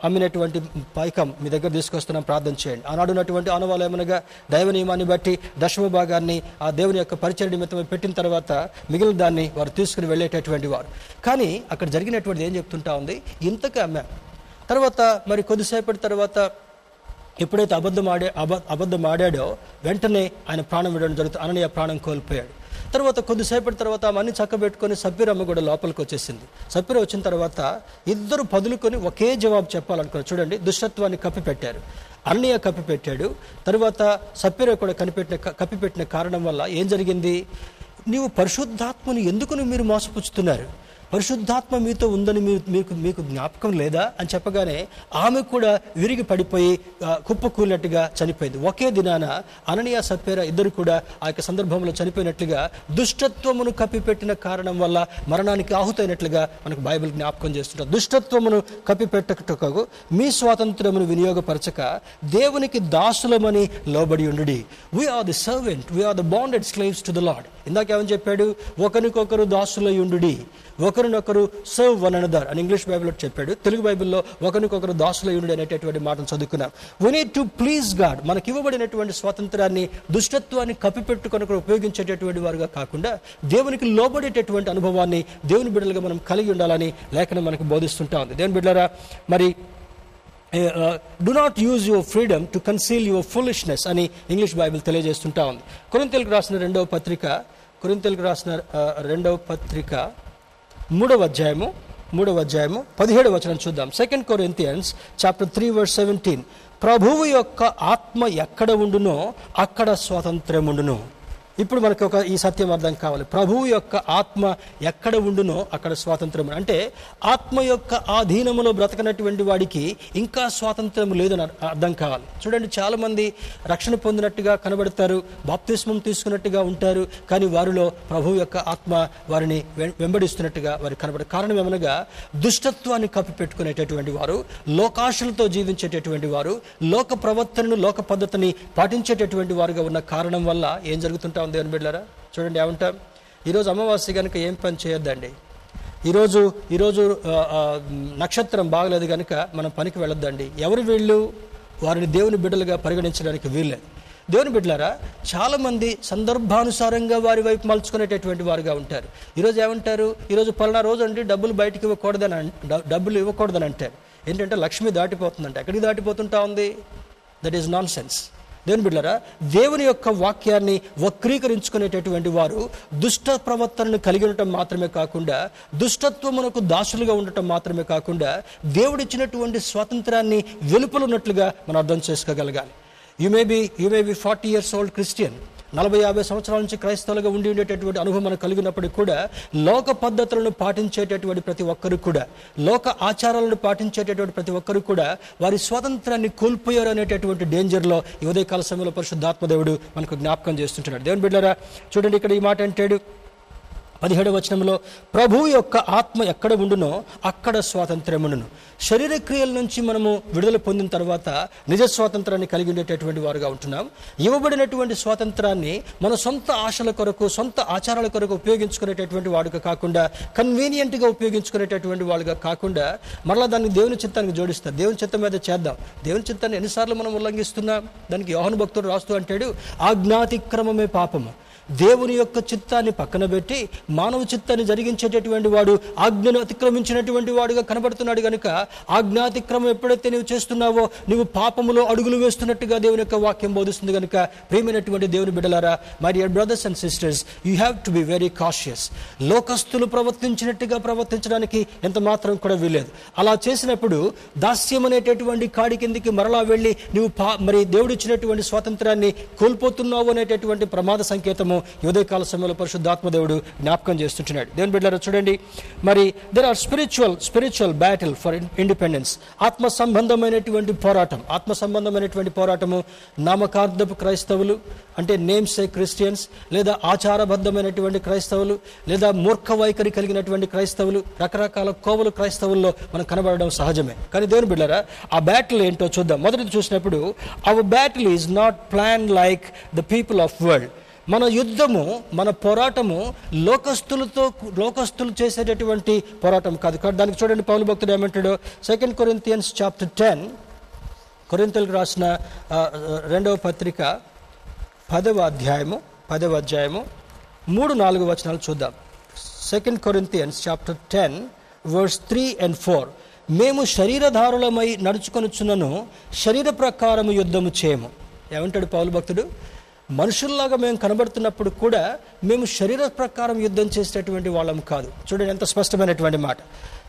అమ్మినటువంటి పైకం మీ దగ్గర తీసుకొస్తున్నాం ప్రార్థన చేయండి. ఆనాడు ఉన్నటువంటి ఆనవాళ్ళు ఏమనగా దైవ నియమాన్ని బట్టి దశమ భాగాన్ని ఆ దేవుని యొక్క పరిచయ నిమిత్తం పెట్టిన తర్వాత మిగిలిన దాన్ని వారు తీసుకుని వెళ్ళేటటువంటి వారు. కానీ అక్కడ జరిగినటువంటిది ఏం చెప్తుంటా ఉంది? ఇంతగా అమ్మాం. తర్వాత మరి కొద్దిసేపటి తర్వాత ఎప్పుడైతే అబద్ధం ఆడే అబ అబద్ధం ఆడాడో వెంటనే ఆయన ప్రాణం విడడం జరుగుతుంది. అననీయ ప్రాణం కోల్పోయాడు. తర్వాత కొద్దిసేపటి తర్వాత అవన్నీ చక్కబెట్టుకొని సబ్బీరమ్మ కూడా లోపలికి వచ్చేసింది. సబ్బీర వచ్చిన తర్వాత ఇద్దరు పదులుకొని ఒకే జవాబు చెప్పాలనుకున్నారు. చూడండి దుష్టత్వాన్ని కప్పిపెట్టారు. అన్నయ్య కప్పిపెట్టాడు. తర్వాత సబ్బీర కూడా కనిపెట్టిన కప్పిపెట్టిన కారణం వల్ల ఏం జరిగింది? నీవు పరిశుద్ధాత్మను ఎందుకు మీరు మోసపుచ్చుతున్నారు? పరిశుద్ధాత్మ మీతో ఉందని మీకు మీకు జ్ఞాపకం లేదా అని చెప్పగానే ఆమె కూడా విరిగి పడిపోయి కుప్పకూలినట్టుగా చనిపోయింది. ఒకే దినాన అననీయ సప్పేర ఇద్దరు కూడా ఆ యొక్క సందర్భంలో చనిపోయినట్లుగా దుష్టత్వమును కప్పిపెట్టిన కారణం వల్ల మరణానికి ఆహుతైనట్లుగా మనకు బైబిల్ జ్ఞాపకం చేస్తుంటారు దుష్టత్వమును కప్పిపెట్టటకు మీ స్వాతంత్రమును వినియోగపరచక దేవునికి దాసులమని లోబడి ఉండు we are the servant we are the bonded slaves to the lord ఇందాక ఏమని చెప్పాడు? ఒకరికొకరు దాసులై ఉండు ఒకరినొకరు సర్వ్ వన్ అనదర్ అని ఇంగ్లీష్ బైబిల్లో చెప్పాడు. తెలుగు బైబిల్లో ఒకరికొకరు దాసులై ఉండు అనేటటువంటి మాటను చదువుకున్నాం. We need to please God మనకి ఇవ్వబడినటువంటి స్వాతంత్రాన్ని దుష్టత్వాన్ని కప్పిపెట్టుకొని ఉపయోగించేటటువంటి వారుగా కాకుండా దేవునికి లోబడేటటువంటి అనుభవాన్ని దేవుని బిడ్డలుగా మనం కలిగి ఉండాలని లేఖనం మనకు బోధిస్తుంటా ఉంది. దేవుని బిడ్డలారా మరి do not use your freedom to conceal your foolishness అని ఇంగ్లీష్ బైబిల్ తెలియజేస్తుంటా ఉంది. కొరింతలకు రాసిన రెండవ పత్రిక కొరింతలకు రాసిన రెండవ పత్రిక మూడవ అధ్యాయము మూడవ అధ్యాయము పదిహేడు వచనం చూద్దాం. Second Corinthians chapter three verse seventeen ప్రభువు యొక్క ఆత్మ ఎక్కడ ఉండునో అక్కడ స్వాతంత్ర్యం ఉండును ఇప్పుడు మనకు ఒక ఈ సత్యం అర్థం కావాలి. ప్రభువు యొక్క ఆత్మ ఎక్కడ ఉండునో అక్కడ స్వాతంత్రం అంటే ఆత్మ యొక్క ఆధీనములో బ్రతకనటువంటి వాడికి ఇంకా స్వాతంత్రం లేదని అర్థం కావాలి. చూడండి చాలామంది రక్షణ పొందినట్టుగా కనబడతారు బాప్తిస్మం తీసుకున్నట్టుగా ఉంటారు కానీ వారిలో ప్రభువు యొక్క ఆత్మ వారిని వెం- వెంబడిస్తున్నట్టుగా వారికి కనబడ కారణం ఏమనగా దుష్టత్వాన్ని కప్పిపెట్టుకునేటటువంటి వారు లోకాశలతో జీవించేటటువంటి వారు లోక ప్రవర్తనను లోక పద్ధతిని పాటించేటటువంటి వారుగా ఉన్న కారణం వల్ల ఏం జరుగుతుంటారు జరుగుతుంటా ఉంది దేవుని బిడ్డారా చూడండి ఏమంటాం ఈరోజు అమావాస్య కనుక ఏం పని చేయొద్దండి? ఈరోజు ఈరోజు నక్షత్రం బాగలేదు కనుక మనం పనికి వెళ్ళొద్దండి. ఎవరు వీళ్ళు? వారిని దేవుని బిడ్డలుగా పరిగణించడానికి వీల్లేదు దేవుని బిడ్డలారా చాలామంది సందర్భానుసారంగా వారి వైపు మలుచుకునేటటువంటి వారుగా ఉంటారు. ఈరోజు ఏమంటారు? ఈరోజు పలానా రోజు అంటే డబ్బులు బయటకు ఇవ్వకూడదని డబ్బులు ఇవ్వకూడదని అంటారు ఏంటంటే లక్ష్మి దాటిపోతుందంటే. ఎక్కడికి దాటిపోతుంటా ఉంది? దట్ ఈస్ నాన్ సెన్స్ దేవుని బిడ్డరా దేవుని యొక్క వాక్యాన్ని వక్రీకరించుకునేటటువంటి వారు దుష్ట ప్రవర్తనను కలిగి ఉండటం మాత్రమే కాకుండా దుష్టత్వమునకు దాసులుగా ఉండటం మాత్రమే కాకుండా దేవుడిచ్చినటువంటి స్వాతంత్రాన్ని వెలుపలున్నట్లుగా మనం అర్థం చేసుకోగలగాలి. You may be you may be forty years old Christian నలభై యాభై సంవత్సరాల నుంచి క్రైస్తవులుగా ఉండి ఉండేటటువంటి అనుభవం మనకు కలిగినప్పటికీ కూడా లోక పద్ధతులను పాటించేటటువంటి ప్రతి ఒక్కరు కూడా లోక ఆచారాలను పాటించేటటువంటి ప్రతి ఒక్కరు కూడా వారి స్వాతంత్రాన్ని కోల్పోయారు అనేటటువంటి డేంజర్లో ఉదయకాల సమయంలో పరిశుద్ధాత్మదేవుడు మనకు జ్ఞాపకం చేస్తుంటున్నాడు. దేవుని బిడ్డారా చూడండి ఇక్కడ ఈ మాట అంటాడు పదిహేడు వచనంలో ప్రభు యొక్క ఆత్మ ఎక్కడ ఉండునో అక్కడ స్వాతంత్ర్యం ఉండును శరీర క్రియల నుంచి మనము విడుదల పొందిన తర్వాత నిజ స్వాతంత్రాన్ని కలిగి ఉండేటటువంటి వారుగా ఉంటున్నాం. ఇవ్వబడినటువంటి స్వాతంత్రాన్ని మన సొంత ఆశల కొరకు సొంత ఆచారాల కొరకు ఉపయోగించుకునేటటువంటి వాడుగా కాకుండా కన్వీనియంట్గా ఉపయోగించుకునేటటువంటి వాళ్ళుగా కాకుండా మరలా దాన్ని దేవుని చిత్తానికి జోడిస్తాం. దేవుని చిత్తం మీద చేద్దాం. దేవుని చిత్తాన్ని ఎన్నిసార్లు మనం ఉల్లంఘిస్తున్నాం? దానికి యోహన భక్తుడు రాస్తూ అంటాడు ఆజ్ఞాతిక్రమమే పాపము. దేవుని యొక్క చిత్తాన్ని పక్కన పెట్టి మానవ చిత్తాన్ని జరిగించేటటువంటి వాడు ఆజ్ఞను అతిక్రమించినటువంటి వాడుగా కనబడుతున్నాడు కనుక ఆజ్ఞాతిక్రమం ఎప్పుడైతే నువ్వు చేస్తున్నావో నువ్వు పాపములో అడుగులు వేస్తున్నట్టుగా దేవుని యొక్క వాక్యం బోధిస్తుంది కనుక ప్రేమైనటువంటి దేవుని బిడ్డలారా my dear brothers and sisters you have to be very cautious లోకస్తులు ప్రవర్తించినట్టుగా ప్రవర్తించడానికి ఎంత మాత్రం కూడా వీలేదు అలా చేసినప్పుడు దాస్యం అనేటటువంటి కాడి కిందికి మరలా వెళ్ళి నువ్వు పా మరి దేవుడిచ్చినటువంటి స్వాతంత్రాన్ని కోల్పోతున్నావు అనేటటువంటి ప్రమాద సంకేతము ఉదయకాల సమయంలో పరిశుద్ధాత్మ దేవుడు జ్ఞాపకం చేస్తుంటున్నాడు. దేవుని బిడ్డారా చూడండి. మరి there are spiritual spiritual battle for independence ఆత్మ సంబంధమైనటువంటి పోరాటం. ఆత్మ సంబంధమైనటువంటి పోరాటము నామకార్థపు క్రైస్తవులు అంటే నేమ్స్ ఏ క్రిస్టియన్స్ లేదా ఆచారబద్ధమైనటువంటి క్రైస్తవులు లేదా మూర్ఖ వైఖరి కలిగినటువంటి క్రైస్తవులు రకరకాల కోవలు క్రైస్తవుల్లో మనం కనబడడం సహజమే. కానీ దేవుని బిడ్డారా ఆ బ్యాటిల్ ఏంటో చూద్దాం. మొదటిది చూసినప్పుడు our battle is not plan like the people of world మన యుద్ధము మన పోరాటము లోకస్తులతో లోకస్తులు చేసేటటువంటి పోరాటం కాదు. కాబట్టి దానికి చూడండి పౌలు భక్తుడు ఏమంటాడు? సెకండ్ కొరింతియన్స్ చాప్టర్ టెన్ కొరింతలకు రాసిన రెండవ పత్రిక పదవ అధ్యాయము పదవ అధ్యాయము మూడు నాలుగు వచనాలు చూద్దాం. Second Corinthians chapter ten verse three and four మేము శరీరధారులమై నడుచుకొనుచున్నను శరీర ప్రకారము యుద్ధము చేయము. ఏమంటాడు పౌలు భక్తుడు? మనుషుల్లాగా మేము కనబడుతున్నప్పుడు కూడా మేము శరీర ప్రకారం యుద్ధం చేసేటటువంటి వాళ్ళం కాదు. చూడండి ఎంత స్పష్టమైనటువంటి మాట.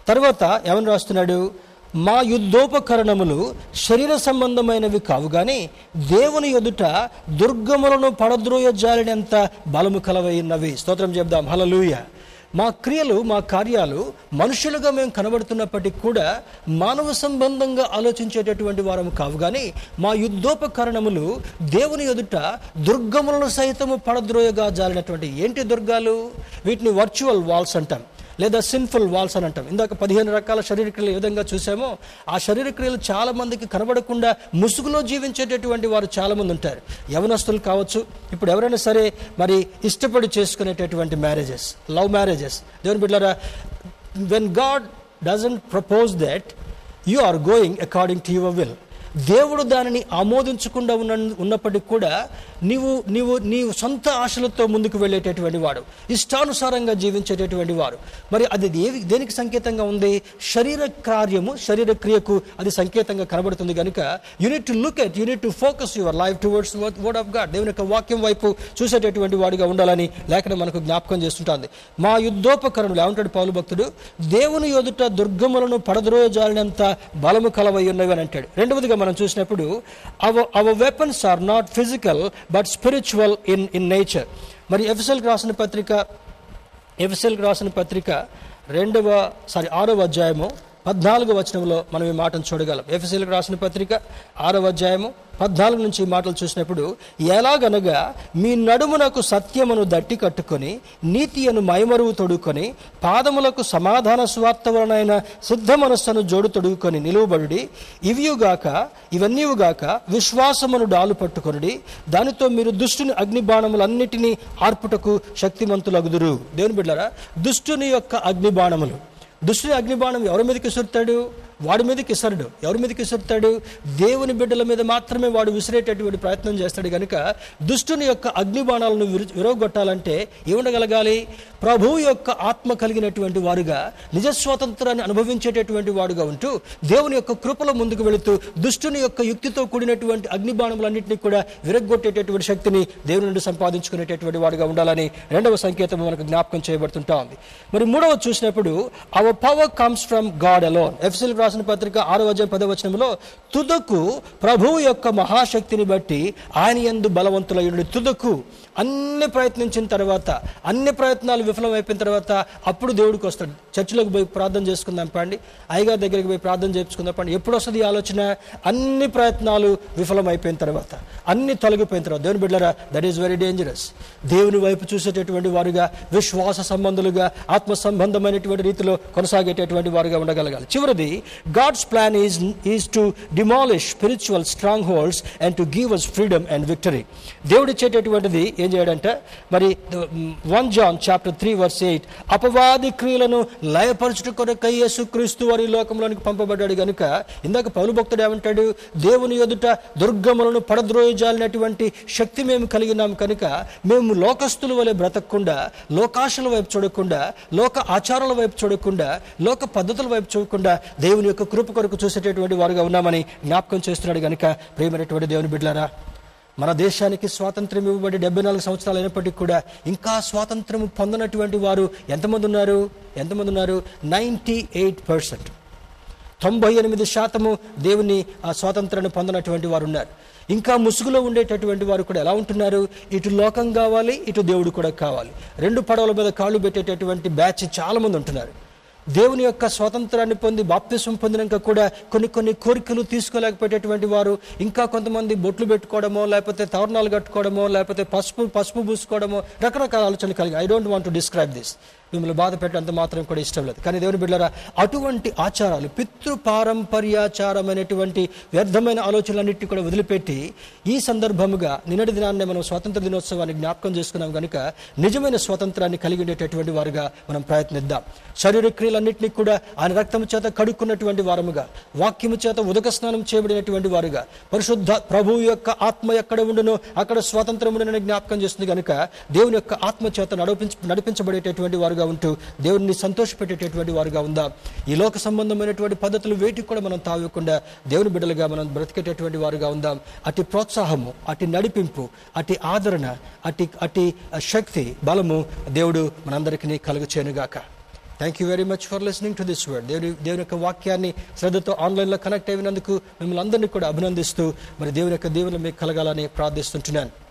తర్వాత ఏమని రాస్తున్నాడు? మా యుద్ధోపకరణములు శరీర సంబంధమైనవి కావు కానీ దేవుని ఎదుట దుర్గములను పడద్రోయ జాలినంత బలము కలవైనవి స్తోత్రం చెప్దాం హలలుయ మా క్రియలు మా కార్యాలు మనుషులుగా మేము కనబడుతున్నప్పటికీ కూడా మానవ సంబంధంగా ఆలోచించేటటువంటి వారము కావు కానీ మా యుద్ధోపకరణములు దేవుని ఎదుట దుర్గములను సైతము పడద్రోయగా జారినటువంటి ఏంటి దుర్గాలు? వీటిని వర్చువల్ వాల్స్ అంటాం లేదా సిన్ఫుల్ వాల్స్ అని అంటాం. ఇందాక పదిహేను రకాల శరీర క్రియలు ఏ విధంగా చూసామో ఆ శరీరక్రియలు చాలామందికి చాలా మందికి కనబడకుండా ముసుగులో జీవించేటటువంటి వారు చాలామంది ఉంటారు. యవనస్తులు కావచ్చు ఇప్పుడు ఎవరైనా సరే మరి ఇష్టపడి చేసుకునేటటువంటి మ్యారేజెస్ లవ్ మ్యారేజెస్ దేవుని బిడ్డారా when God doesn't propose that you are going according to your will దేవుడు దానిని ఆమోదించకుండా ఉన్న ఉన్నప్పటికీ కూడా నీవు నీవు నీవు సొంత ఆశలతో ముందుకు వెళ్ళేటటువంటి వాడు. ఇష్టానుసారంగా జీవించేటటువంటి వారు మరి అది దేవి దేనికి సంకేతంగా ఉంది? శరీర కార్యము శరీర క్రియకు అది సంకేతంగా కనబడుతుంది కనుక you need to look at you need to focus your life towards word of God దేవుని యొక్క వాక్యం వైపు చూసేటటువంటి వాడిగా ఉండాలని లేఖనం మనకు జ్ఞాపకం చేస్తుంటుంది. మా యుద్ధోపకరణలు ఏమంటాడు పౌలు భక్తుడు? దేవుని ఎదుట దుర్గములను పడద్రోజాలినంత బలము కలవై ఉన్నవి అని అంటాడు. రెండవదిగా మనం చూసినప్పుడు అవ our weapons are not physical but spiritual in in nature మరి ఎఫ్ఎస్ఎల్కి రాసిన పత్రిక ఎఫ్ఎస్ఎల్కి రాసిన పత్రిక రెండవ సారీ ఆరవ అధ్యాయము పద్నాలుగు వచనంలో మనం ఈ మాటను చూడగలం. ఎఫ్ఎస్ఎల్కి రాసిన పత్రిక ఆరవ అధ్యాయము పద్నాలుగు నుంచి ఈ మాటలు చూసినప్పుడు ఎలాగనగా మీ నడుమునకు సత్యమును దట్టి కట్టుకొని నీతి అను మైమరువు తొడుక్కొని పాదములకు సమాధాన స్వార్థ వలనైన శుద్ధ మనస్సును జోడు తొడుగుకొని నిలువబడుడి ఇవియుగాక ఇవన్నీవుగాక విశ్వాసమును డాలు పట్టుకొనుడి దానితో మీరు దుష్టుని అగ్నిబాణములన్నిటినీ ఆర్పుటకు శక్తిమంతులగుదురు. దేవుని బిడ్డారా దుష్టుని యొక్క అగ్నిబాణములు దుష్టుని అగ్నిబాణం ఎవరి మీదకి విసురుతాడు వాడి మీదకి విసరడు. ఎవరి మీదకి విసురుతాడు? దేవుని బిడ్డల మీద మాత్రమే వాడు విసిరేటటువంటి ప్రయత్నం చేస్తాడు. కనుక దుష్టుని యొక్క అగ్నిబాణాలను విరు విరవగొట్టాలంటే ఏముండగలగాలి? ప్రభువు యొక్క ఆత్మ కలిగినటువంటి వారుగా నిజస్వాతంత్రాన్ని అనుభవించేటటువంటి వాడుగా ఉంటూ దేవుని యొక్క కృపలో ముందుకు వెళుతూ దుష్టుని యొక్క యుక్తితో కూడినటువంటి అగ్నిబాణములన్నింటినీ కూడా విరగొట్టేటటువంటి శక్తిని దేవుని నుండి సంపాదించుకునేటటువంటి వాడుగా ఉండాలని రెండవ సంకేతం మనకు జ్ఞాపకం చేయబడుతుంటా ఉంది. మరి మూడవ చూసినప్పుడు our power comes from God alone ఎఫ్సిల్ రాసిన పత్రిక ఆరో అధ్యాయం పదవచనంలో తుదకు ప్రభువు యొక్క మహాశక్తిని బట్టి ఆయన ఎందు బలవంతులయ్యుడు తుదకు అన్ని ప్రయత్నించిన తర్వాత అన్ని ప్రయత్నాలు విఫలమైపోయిన తర్వాత అప్పుడు దేవుడికి వస్తాడు. చర్చిలోకి పోయి ప్రార్థన చేసుకుందాం పండి. అయ్యగారి దగ్గరికి పోయి ప్రార్థన చేసుకుందాం పండి. ఎప్పుడు వస్తుంది ఈ ఆలోచన? అన్ని ప్రయత్నాలు విఫలమైపోయిన తర్వాత అన్ని తొలగిపోయిన తర్వాత. దేవుని బిడ్డరా దట్ ఈస్ వెరీ డేంజరస్ దేవుని వైపు చూసేటటువంటి వారుగా విశ్వాస సంబంధులుగా ఆత్మ సంబంధమైనటువంటి రీతిలో కొనసాగేటటువంటి వారుగా ఉండగలగాలి. చివరిది God's plan is, is to demolish spiritual strongholds and to give us freedom and victory దేవుడిచ్చేటటువంటిది ఏం చేయడంటే? మరి one John chapter three verse eight అపవాది క్రియలను లయపరచుట కొరకై యేసుక్రీస్తు వారి లోకంలోనికి పంపబడ్డాడు గనుక ఇందాక పౌలు భక్తుడు ఏమంటాడు? దేవుని ఎదుట దుర్గములను పడద్రోయజాలినటువంటి శక్తి మేము కలిగినాం కనుక మేము లోకస్తుల వలె బ్రతకకుండా లోకాశల వైపు చూడకుండా లోక ఆచారాల వైపు చూడకుండా లోక పద్ధతుల వైపు చూడకుండా దేవుని యొక్క కృప కొరకు చూసేటటువంటి వారుగా ఉన్నామని జ్ఞాపకం చేస్తున్నాడు కనుక ప్రేమైనటువంటి దేవుని బిడ్డారా మన దేశానికి స్వాతంత్రం ఇవ్వబడి డెబ్బై నాలుగు సంవత్సరాలు అయినప్పటికీ కూడా ఇంకా స్వాతంత్రం పొందినటువంటి వారు ఎంతమంది ఉన్నారు? ఎంతమంది ఉన్నారు? Ninety eight percent. తొంభై ఎనిమిది శాతము దేవుని ఆ స్వాతంత్రాన్ని పొందినటువంటి వారు ఉన్నారు. ఇంకా ముసుగులో ఉండేటటువంటి వారు కూడా ఎలా ఉంటున్నారు? ఇటు లోకం కావాలి ఇటు దేవుడు కూడా కావాలి. రెండు పడవల మీద కాళ్ళు పెట్టేటటువంటి బ్యాచ్ చాలామంది ఉంటున్నారు. దేవుని యొక్క స్వాతంత్రాన్ని పొంది బాప్తిసం పొందినాక కూడా కొన్ని కొన్ని కోరికలు తీసుకోలేకపోయేటటువంటి వారు ఇంకా కొంతమంది బొట్లు పెట్టుకోవడమో లేకపోతే తవర్ణాలు కట్టుకోవడమో లేకపోతే పసుపు పసుపు పూసుకోవడమో రకరకాల ఆలోచనలు కలిగి I don't want to describe this మిమ్మల్ని బాధ పెట్టడంత మాత్రం కూడా ఇష్టం లేదు. కానీ దేవుని బిడ్డలారా అటువంటి ఆచారాలు పితృపారంపర్యాచారమైనటువంటి వ్యర్థమైన ఆలోచనలన్నింటినీ కూడా వదిలిపెట్టి ఈ సందర్భముగా నిన్నటి దినాన్ని మనం స్వాతంత్ర దినోత్సవాన్ని జ్ఞాపకం చేసుకున్నాం కనుక నిజమైన స్వాతంత్రాన్ని కలిగి ఉండేటటువంటి వారుగా మనం ప్రయత్నిద్దాం. శరీర క్రియలన్నింటినీ కూడా ఆయన రక్తము చేత కడుక్కున్నటువంటి వారముగా వాక్యము చేత ఉదక స్నానం చేయబడినటువంటి వారుగా పరిశుద్ధ ప్రభు యొక్క ఆత్మ ఎక్కడ ఉండునో అక్కడ స్వాతంత్రం ఉండునని జ్ఞాపకం చేస్తుంది కనుక దేవుని యొక్క ఆత్మ చేత నడిపించ నడిపించబడేటటువంటి వారుగా ఉంటూ దేవుడిని సంతోషపెట్టేటటువంటి వారుగా ఉందా. ఈ లోక సంబంధమైనటువంటి పద్ధతులు వేటికి కూడా మనం తావకుండా దేవుని బిడ్డలుగా మనం బ్రతికేటటువంటి వారుగా ఉందాం. అటు ప్రోత్సాహము అటు నడిపింపు అటు ఆదరణ అటు అటు శక్తి బలము దేవుడు మనందరికీ కలుగచేయనుగాక thank you very much for listening to this word దేవుని దేవుని యొక్క వాక్యాన్ని శ్రద్ధతో ఆన్లైన్లో కనెక్ట్ అయినందుకు మిమ్మల్ని అందరినీ కూడా అభినందిస్తూ మరి దేవుని యొక్క దేవుని మీకు కలగాలని ప్రార్థిస్తుంటున్నాను.